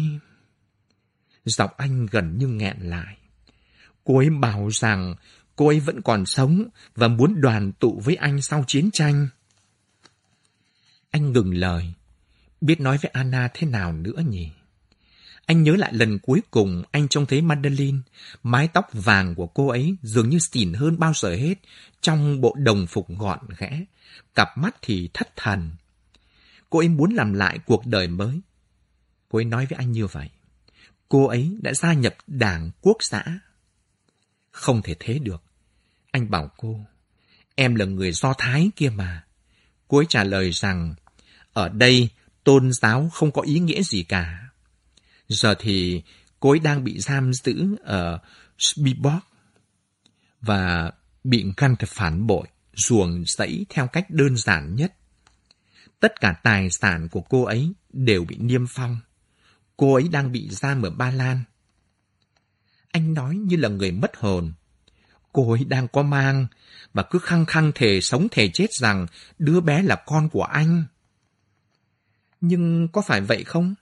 Giọng anh gần như nghẹn lại. Cô ấy bảo rằng cô ấy vẫn còn sống và muốn đoàn tụ với anh sau chiến tranh. Anh ngừng lời. biết nói với Anna thế nào nữa nhỉ? Anh nhớ lại lần cuối cùng anh trông thấy Madeline, mái tóc vàng của cô ấy dường như xỉn hơn bao giờ hết trong bộ đồng phục gọn ghẽ, cặp mắt thì thất thần. Cô ấy muốn làm lại cuộc đời mới. Cô ấy nói với anh như vậy. Cô ấy đã gia nhập đảng quốc xã. Không thể thế được. Anh bảo cô, em là người Do Thái kia mà. Cô ấy trả lời rằng, ở đây tôn giáo không có ý nghĩa gì cả. Giờ thì cô ấy đang bị giam giữ ở Spiborg và bị ngăn phản bội, ruồng rẫy theo cách đơn giản nhất. Tất cả tài sản của cô ấy đều bị niêm phong. Cô ấy đang bị giam ở Ba Lan. Anh nói như là người mất hồn. Cô ấy đang có mang và cứ khăng khăng thề sống thề chết rằng đứa bé là con của anh. Nhưng có phải vậy không?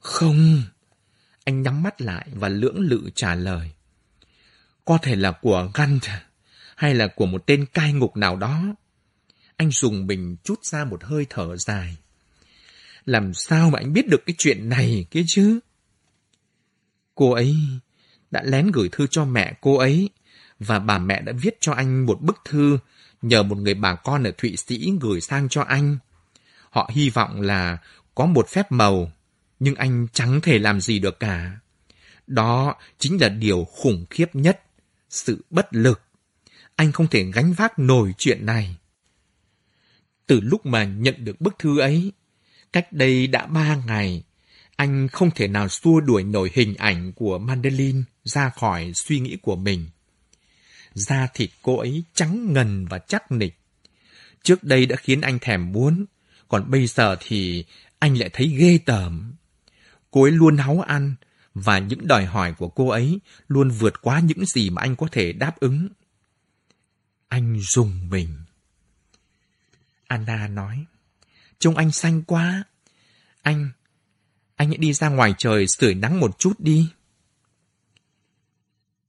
Không. Anh nhắm mắt lại và lưỡng lự trả lời. Có thể là của Gant hay là của một tên cai ngục nào đó. Anh dùng mình chút ra một hơi thở dài. Làm sao mà anh biết được cái chuyện này kia chứ? Cô ấy đã lén gửi thư cho mẹ cô ấy và bà mẹ đã viết cho anh một bức thư nhờ một người bà con ở Thụy Sĩ gửi sang cho anh. Họ hy vọng là có một phép màu, nhưng anh chẳng thể làm gì được cả. Đó chính là điều khủng khiếp nhất, sự bất lực. Anh không thể gánh vác nổi chuyện này. Từ lúc mà nhận được bức thư ấy, cách đây đã ba ngày, anh không thể nào xua đuổi nổi hình ảnh của Mandelin ra khỏi suy nghĩ của mình. Da thịt cô ấy trắng ngần và chắc nịch. Trước đây đã khiến anh thèm muốn, còn bây giờ thì anh lại thấy ghê tởm. Cô ấy luôn háu ăn, và những đòi hỏi của cô ấy luôn vượt quá những gì mà anh có thể đáp ứng. Anh dùng mình. Anna nói, trông anh xanh quá. Anh, anh hãy đi ra ngoài trời sưởi nắng một chút đi.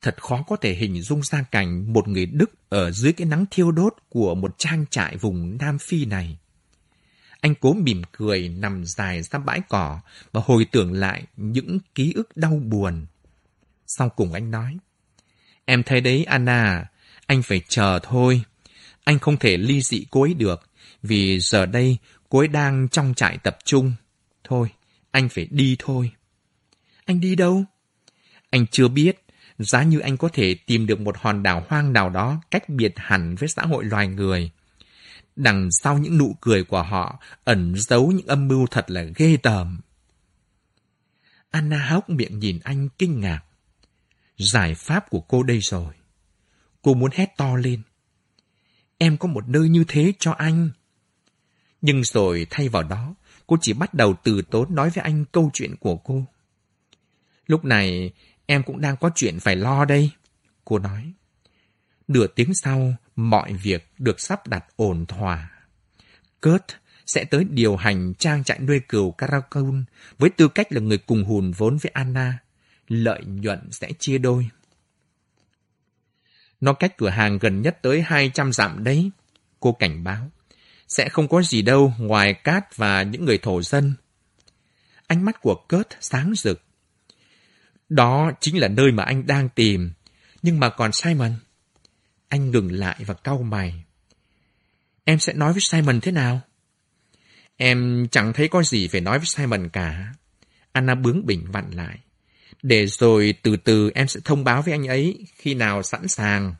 Thật khó có thể hình dung ra cảnh một người Đức ở dưới cái nắng thiêu đốt của một trang trại vùng Nam Phi này. Anh cố mỉm cười nằm dài ra bãi cỏ và hồi tưởng lại những ký ức đau buồn. Sau cùng anh nói, Em thấy đấy Anna, anh phải chờ thôi. Anh không thể ly dị cô ấy được, vì giờ đây cô ấy đang trong trại tập trung. Thôi, anh phải đi thôi. Anh đi đâu? Anh chưa biết, giá như anh có thể tìm được một hòn đảo hoang nào đó cách biệt hẳn với xã hội loài người. Đằng sau những nụ cười của họ ẩn giấu những âm mưu thật là ghê tởm. Anna hốc miệng nhìn anh kinh ngạc. Giải pháp của cô đây rồi. Cô muốn hét to lên. Em có một nơi như thế cho anh. Nhưng rồi thay vào đó, cô chỉ bắt đầu từ tốn nói với anh câu chuyện của cô. Lúc này, em cũng đang có chuyện phải lo đây. Cô nói. Nửa tiếng sau, mọi việc được sắp đặt ổn thỏa. Kurt sẽ tới điều hành trang trại nuôi cừu Karakun với tư cách là người cùng hùn vốn với Anna. Lợi nhuận sẽ chia đôi. Nó cách cửa hàng gần nhất tới 200 dặm đấy. Cô cảnh báo. Sẽ không có gì đâu ngoài cát và những người thổ dân. Ánh mắt của Kurt sáng rực. Đó chính là nơi mà anh đang tìm. Nhưng mà còn Simon... Anh ngừng lại và cau mày. Em sẽ nói với Simon thế nào? Em chẳng thấy có gì phải nói với Simon cả. Anna bướng bỉnh vặn lại. Để rồi từ từ em sẽ thông báo với anh ấy khi nào sẵn sàng.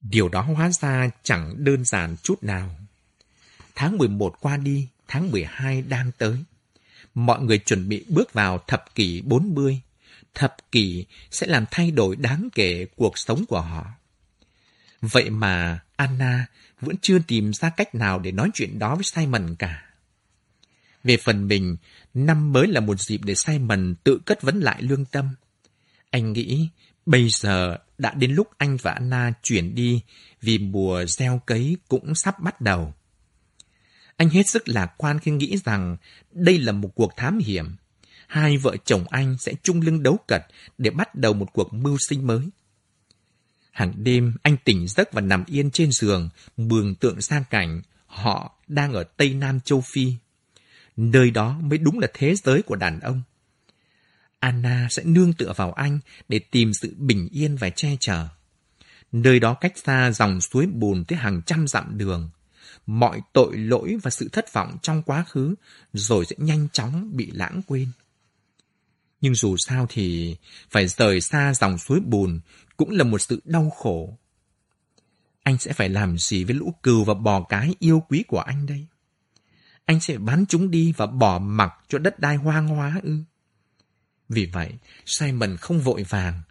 Điều đó hóa ra chẳng đơn giản chút nào. Tháng 11 qua đi, tháng 12 đang tới. Mọi người chuẩn bị bước vào thập kỷ 40 thập kỷ sẽ làm thay đổi đáng kể cuộc sống của họ. Vậy mà Anna vẫn chưa tìm ra cách nào để nói chuyện đó với Simon cả. Về phần mình, năm mới là một dịp để Simon tự cất vấn lại lương tâm. Anh nghĩ bây giờ đã đến lúc anh và Anna chuyển đi vì mùa gieo cấy cũng sắp bắt đầu. Anh hết sức lạc quan khi nghĩ rằng đây là một cuộc thám hiểm hai vợ chồng anh sẽ chung lưng đấu cật để bắt đầu một cuộc mưu sinh mới. Hàng đêm, anh tỉnh giấc và nằm yên trên giường, mường tượng sang cảnh họ đang ở Tây Nam châu Phi. Nơi đó mới đúng là thế giới của đàn ông. Anna sẽ nương tựa vào anh để tìm sự bình yên và che chở. Nơi đó cách xa dòng suối bùn tới hàng trăm dặm đường. Mọi tội lỗi và sự thất vọng trong quá khứ rồi sẽ nhanh chóng bị lãng quên. Nhưng dù sao thì phải rời xa dòng suối bùn cũng là một sự đau khổ. Anh sẽ phải làm gì với lũ cừu và bò cái yêu quý của anh đây? Anh sẽ bán chúng đi và bỏ mặc cho đất đai hoang hóa ư? Vì vậy, Simon không vội vàng.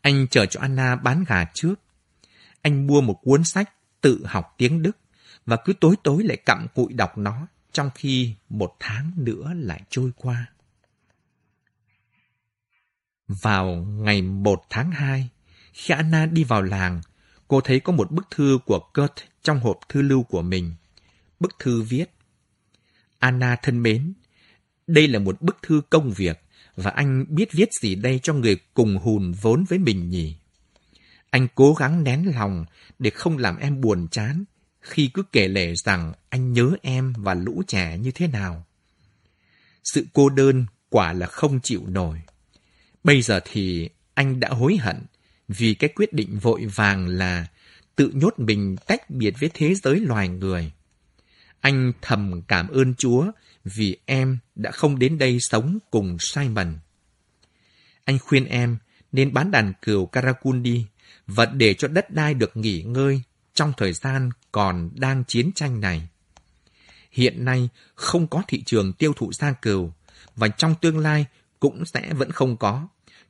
Anh chờ cho Anna bán gà trước. Anh mua một cuốn sách tự học tiếng Đức và cứ tối tối lại cặm cụi đọc nó trong khi một tháng nữa lại trôi qua. Vào ngày 1 tháng 2, khi Anna đi vào làng, cô thấy có một bức thư của Kurt trong hộp thư lưu của mình. Bức thư viết Anna thân mến, đây là một bức thư công việc và anh biết viết gì đây cho người cùng hùn vốn với mình nhỉ? Anh cố gắng nén lòng để không làm em buồn chán khi cứ kể lể rằng anh nhớ em và lũ trẻ như thế nào. Sự cô đơn quả là không chịu nổi. Bây giờ thì anh đã hối hận vì cái quyết định vội vàng là tự nhốt mình tách biệt với thế giới loài người. Anh thầm cảm ơn Chúa vì em đã không đến đây sống cùng Simon. Anh khuyên em nên bán đàn cừu Karakun đi và để cho đất đai được nghỉ ngơi trong thời gian còn đang chiến tranh này. Hiện nay không có thị trường tiêu thụ da cừu và trong tương lai cũng sẽ vẫn không có.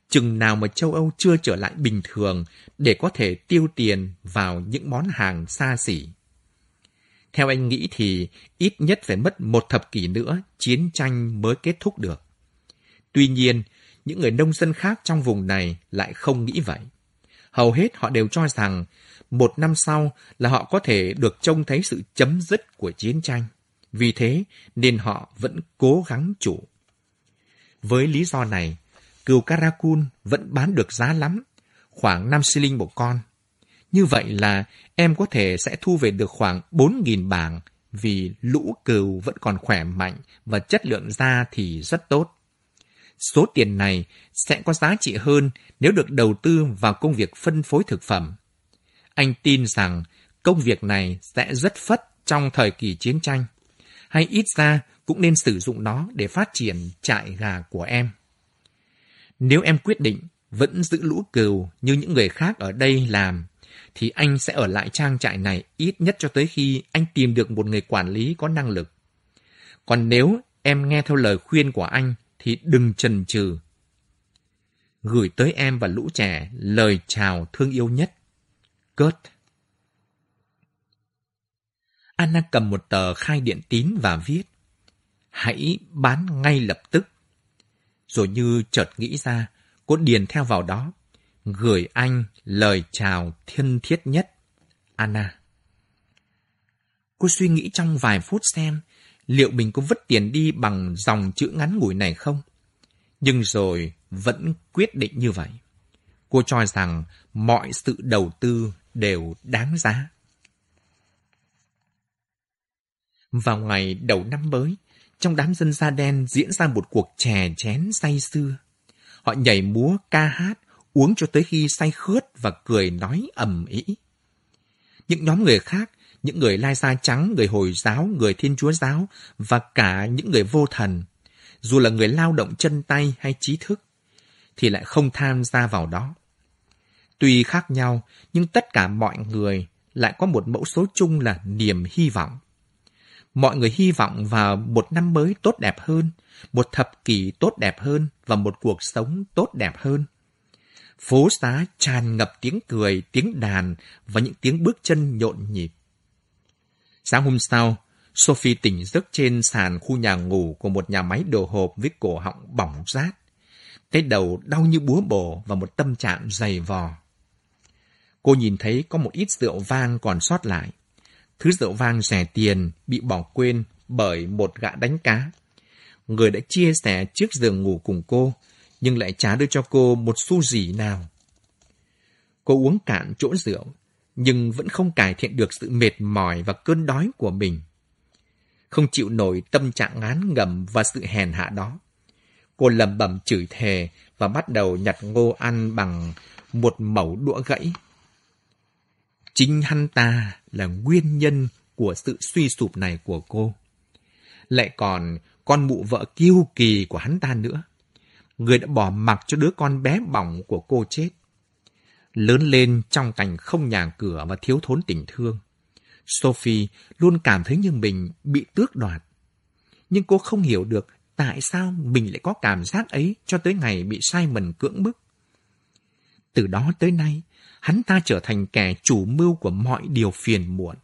Chừng nào mà châu Âu chưa trở lại bình thường để có thể tiêu tiền vào những món hàng xa xỉ. Theo anh nghĩ thì ít nhất phải mất một thập kỷ nữa chiến tranh mới kết thúc được. Tuy nhiên, những người nông dân khác trong vùng này lại không nghĩ vậy. Hầu hết họ đều cho rằng một năm sau là họ có thể được trông thấy sự chấm dứt của chiến tranh. Vì thế nên họ vẫn cố gắng chủ. Với lý do này, cừu Karakun vẫn bán được giá lắm, khoảng 5 linh một con. Như vậy là em có thể sẽ thu về được khoảng 4.000 bảng vì lũ cừu vẫn còn khỏe mạnh và chất lượng da thì rất tốt. Số tiền này sẽ có giá trị hơn nếu được đầu tư vào công việc phân phối thực phẩm. Anh tin rằng công việc này sẽ rất phất trong thời kỳ chiến tranh, hay ít ra cũng nên sử dụng nó để phát triển trại gà của em. Nếu em quyết định vẫn giữ lũ cừu như những người khác ở đây làm, thì anh sẽ ở lại trang trại này ít nhất cho tới khi anh tìm được một người quản lý có năng lực. Còn nếu em nghe theo lời khuyên của anh, thì đừng chần chừ. Gửi tới em và lũ trẻ lời chào thương yêu nhất. Kurt Anna cầm một tờ khai điện tín và viết Hãy bán ngay lập tức. Rồi như chợt nghĩ ra, cô điền theo vào đó gửi anh lời chào thân thiết nhất. Anna. Cô suy nghĩ trong vài phút xem liệu mình có vứt tiền đi bằng dòng chữ ngắn ngủi này không? Nhưng rồi vẫn quyết định như vậy. Cô cho rằng mọi sự đầu tư đều đáng giá. Vào ngày đầu năm mới, trong đám dân da đen diễn ra một cuộc chè chén say sưa. Họ nhảy múa, ca hát, uống cho tới khi say khướt và cười nói ầm ĩ. Những nhóm người khác, những người lai da trắng, người Hồi giáo, người Thiên Chúa giáo và cả những người vô thần, dù là người lao động chân tay hay trí thức, thì lại không tham gia vào đó. Tuy khác nhau, nhưng tất cả mọi người lại có một mẫu số chung là niềm hy vọng. Mọi người hy vọng vào một năm mới tốt đẹp hơn, một thập kỷ tốt đẹp hơn và một cuộc sống tốt đẹp hơn. Phố xá tràn ngập tiếng cười, tiếng đàn và những tiếng bước chân nhộn nhịp. Sáng hôm sau, Sophie tỉnh giấc trên sàn khu nhà ngủ của một nhà máy đồ hộp với cổ họng bỏng rát. Cái đầu đau như búa bổ và một tâm trạng dày vò. Cô nhìn thấy có một ít rượu vang còn sót lại. Thứ rượu vang rẻ tiền bị bỏ quên bởi một gã đánh cá. Người đã chia sẻ chiếc giường ngủ cùng cô nhưng lại trả đưa cho cô một xu gì nào. Cô uống cạn chỗ rượu, nhưng vẫn không cải thiện được sự mệt mỏi và cơn đói của mình. Không chịu nổi tâm trạng ngán ngẩm và sự hèn hạ đó. Cô lầm bầm chửi thề và bắt đầu nhặt ngô ăn bằng một mẩu đũa gãy. Chính hắn ta là nguyên nhân của sự suy sụp này của cô. Lại còn con mụ vợ kiêu kỳ của hắn ta nữa. Người đã bỏ mặc cho đứa con bé bỏng của cô chết. Lớn lên trong cảnh không nhà cửa và thiếu thốn tình thương. Sophie luôn cảm thấy như mình bị tước đoạt. Nhưng cô không hiểu được tại sao mình lại có cảm giác ấy cho tới ngày bị Simon cưỡng bức. Từ đó tới nay, hắn ta trở thành kẻ chủ mưu của mọi điều phiền muộn,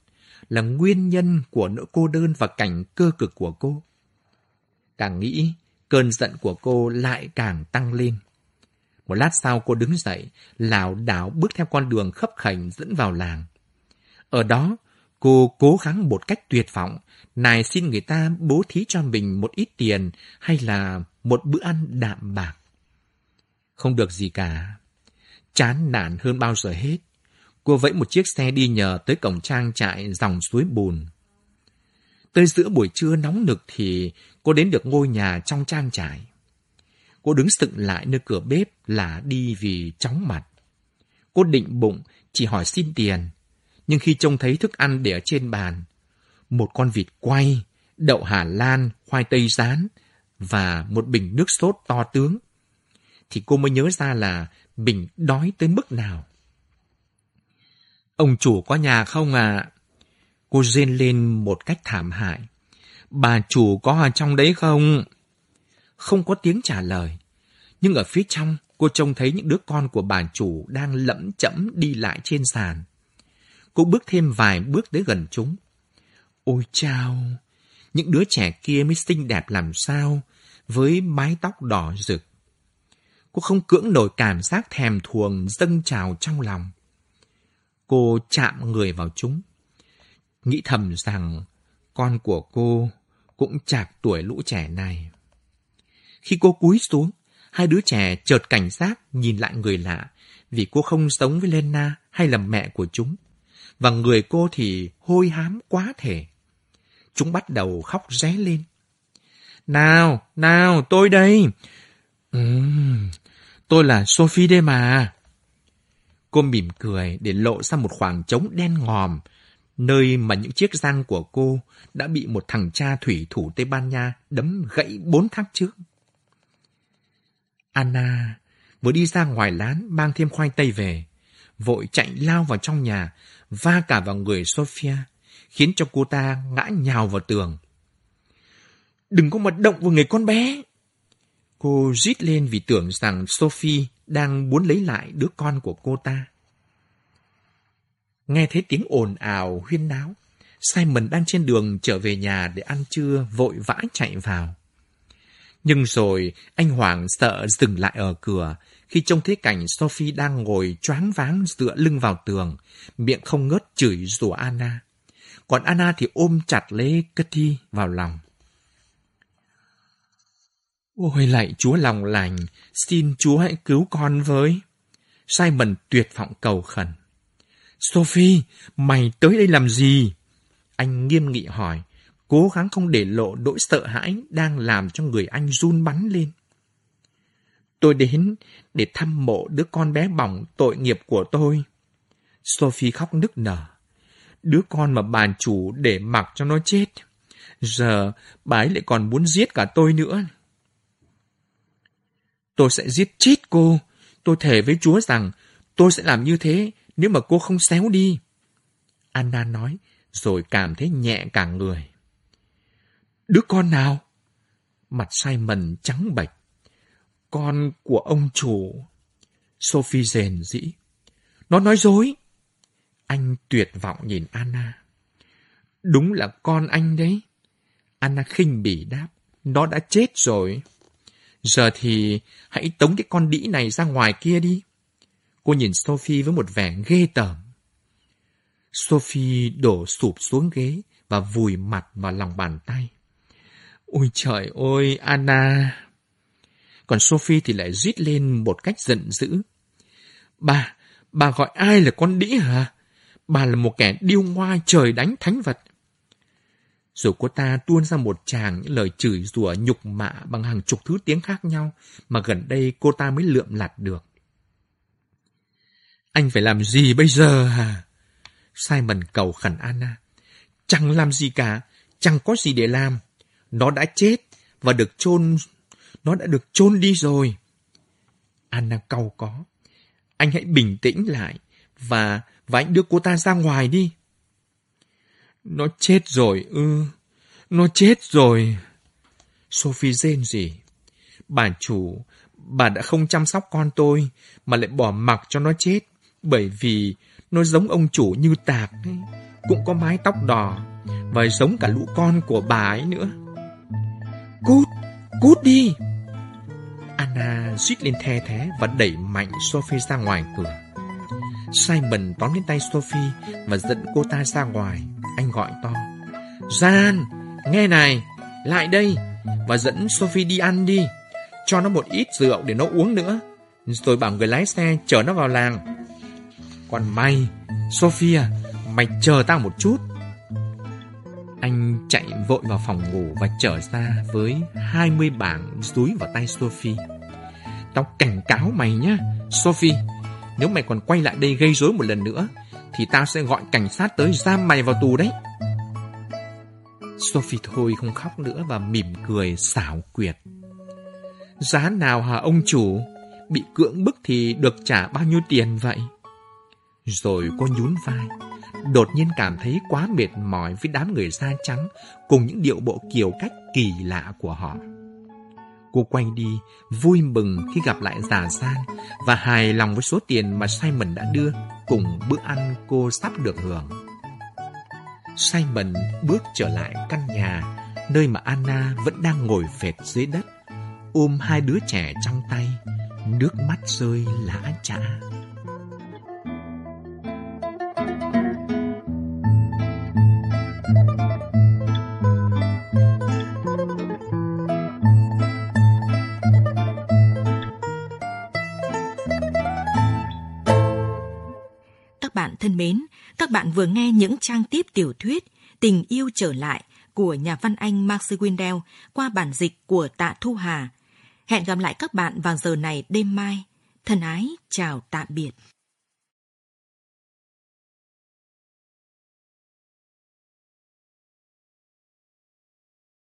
là nguyên nhân của nỗi cô đơn và cảnh cơ cực của cô. Càng nghĩ, cơn giận của cô lại càng tăng lên. Một lát sau cô đứng dậy, lảo đảo bước theo con đường khấp khảnh dẫn vào làng. Ở đó, cô cố gắng một cách tuyệt vọng, nài xin người ta bố thí cho mình một ít tiền hay là một bữa ăn đạm bạc. Không được gì cả. Chán nản hơn bao giờ hết. Cô vẫy một chiếc xe đi nhờ tới cổng trang trại dòng suối bùn. Tới giữa buổi trưa nóng nực thì cô đến được ngôi nhà trong trang trại. Cô đứng sựng lại nơi cửa bếp là đi vì chóng mặt. Cô định bụng chỉ hỏi xin tiền, nhưng khi trông thấy thức ăn để ở trên bàn, một con vịt quay, đậu Hà Lan, khoai tây rán và một bình nước sốt to tướng, thì cô mới nhớ ra là mình đói tới mức nào. Ông chủ có nhà không à? Cô rên lên một cách thảm hại. Bà chủ có ở trong đấy không? Không có tiếng trả lời. Nhưng ở phía trong, cô trông thấy những đứa con của bà chủ đang lẫm chẫm đi lại trên sàn. Cô bước thêm vài bước tới gần chúng. Ôi chao! Những đứa trẻ kia mới xinh đẹp làm sao, với mái tóc đỏ rực. Cô không cưỡng nổi cảm giác thèm thuồng dâng trào trong lòng. Cô chạm người vào chúng. Nghĩ thầm rằng con của cô cũng chạc tuổi lũ trẻ này. Khi cô cúi xuống, hai đứa trẻ chợt cảnh giác nhìn lại người lạ vì cô không sống với Lena hay là mẹ của chúng. Và người cô thì hôi hám quá thể. Chúng bắt đầu khóc ré lên. Nào, nào, tôi đây. Ừm, tôi là Sophie đây mà. Cô mỉm cười để lộ ra một khoảng trống đen ngòm, nơi mà những chiếc răng của cô đã bị một thằng cha thủy thủ Tây Ban Nha đấm gãy bốn tháng trước. Anna vừa đi ra ngoài lán mang thêm khoai tây về, vội chạy lao vào trong nhà, va cả vào người Sophia, khiến cho cô ta ngã nhào vào tường. Đừng có mà động vào người con bé! Cô rít lên vì tưởng rằng Sophie đang muốn lấy lại đứa con của cô ta. Nghe thấy tiếng ồn ào huyên náo, Simon đang trên đường trở về nhà để ăn trưa vội vã chạy vào. Nhưng rồi anh Hoàng sợ dừng lại ở cửa khi trông thấy cảnh Sophie đang ngồi choáng váng dựa lưng vào tường, miệng không ngớt chửi rủa Anna. Còn Anna thì ôm chặt lấy Kitty vào lòng. Ôi lạy Chúa lòng lành, xin Chúa hãy cứu con với. Simon tuyệt vọng cầu khẩn. Sophie, mày tới đây làm gì? Anh nghiêm nghị hỏi, cố gắng không để lộ nỗi sợ hãi đang làm cho người anh run bắn lên. Tôi đến để thăm mộ đứa con bé bỏng tội nghiệp của tôi. Sophie khóc nức nở. Đứa con mà bà chủ để mặc cho nó chết. Giờ bà ấy lại còn muốn giết cả tôi nữa. Tôi sẽ giết chết cô. Tôi thề với Chúa rằng tôi sẽ làm như thế nếu mà cô không xéo đi. Anna nói, rồi cảm thấy nhẹ cả người. Đứa con nào? Mặt Simon trắng bệch. Con của ông chủ. Sophie rền dĩ. Nó nói dối. Anh tuyệt vọng nhìn Anna. Đúng là con anh đấy. Anna khinh bỉ đáp. Nó đã chết rồi. Giờ thì hãy tống cái con đĩ này ra ngoài kia đi. Cô nhìn Sophie với một vẻ ghê tởm. Sophie đổ sụp xuống ghế và vùi mặt vào lòng bàn tay. Ôi trời ơi, Anna! Còn Sophie thì lại rít lên một cách giận dữ. Bà, bà gọi ai là con đĩ hả? bà là một kẻ điêu ngoa trời đánh thánh vật. Rồi cô ta tuôn ra một tràng những lời chửi rủa nhục mạ bằng hàng chục thứ tiếng khác nhau mà gần đây cô ta mới lượm lặt được. Anh phải làm gì bây giờ hả? Simon cầu khẩn Anna. Chẳng làm gì cả, chẳng có gì để làm. Nó đã chết và được chôn nó đã được chôn đi rồi. Anna cau có. Anh hãy bình tĩnh lại và và anh đưa cô ta ra ngoài đi. Nó chết rồi ư. Ừ, nó chết rồi. Sophie rên gì? Bà chủ, bà đã không chăm sóc con tôi mà lại bỏ mặc cho nó chết bởi vì nó giống ông chủ như tạc ấy. Cũng có mái tóc đỏ và giống cả lũ con của bà ấy nữa. Cút, cút đi! Anna suýt lên the thế và đẩy mạnh Sophie ra ngoài cửa. Simon tóm lên tay Sophie và dẫn cô ta ra ngoài. Anh gọi to. Gian, nghe này, lại đây và dẫn Sophie đi ăn đi. Cho nó một ít rượu để nó uống nữa. Rồi bảo người lái xe chở nó vào làng. Còn mày, Sophia, à, mày chờ tao một chút. Anh chạy vội vào phòng ngủ và trở ra với 20 bảng dúi vào tay Sophie. Tao cảnh cáo mày nhá, Sophie. Nếu mày còn quay lại đây gây rối một lần nữa, thì tao sẽ gọi cảnh sát tới giam mày vào tù đấy. Sophie thôi không khóc nữa và mỉm cười xảo quyệt. Giá nào hả ông chủ? Bị cưỡng bức thì được trả bao nhiêu tiền vậy? Rồi cô nhún vai, đột nhiên cảm thấy quá mệt mỏi với đám người da trắng cùng những điệu bộ kiểu cách kỳ lạ của họ. Cô quay đi, vui mừng khi gặp lại già San và hài lòng với số tiền mà Simon đã đưa cùng bữa ăn cô sắp được hưởng. Simon bước trở lại căn nhà nơi mà Anna vẫn đang ngồi phệt dưới đất, ôm hai đứa trẻ trong tay, nước mắt rơi lã chã. Thân mến, các bạn vừa nghe những trang tiếp tiểu thuyết Tình yêu trở lại của nhà văn Anh Max Windell qua bản dịch của Tạ Thu Hà. Hẹn gặp lại các bạn vào giờ này đêm mai. Thân ái, chào tạm biệt.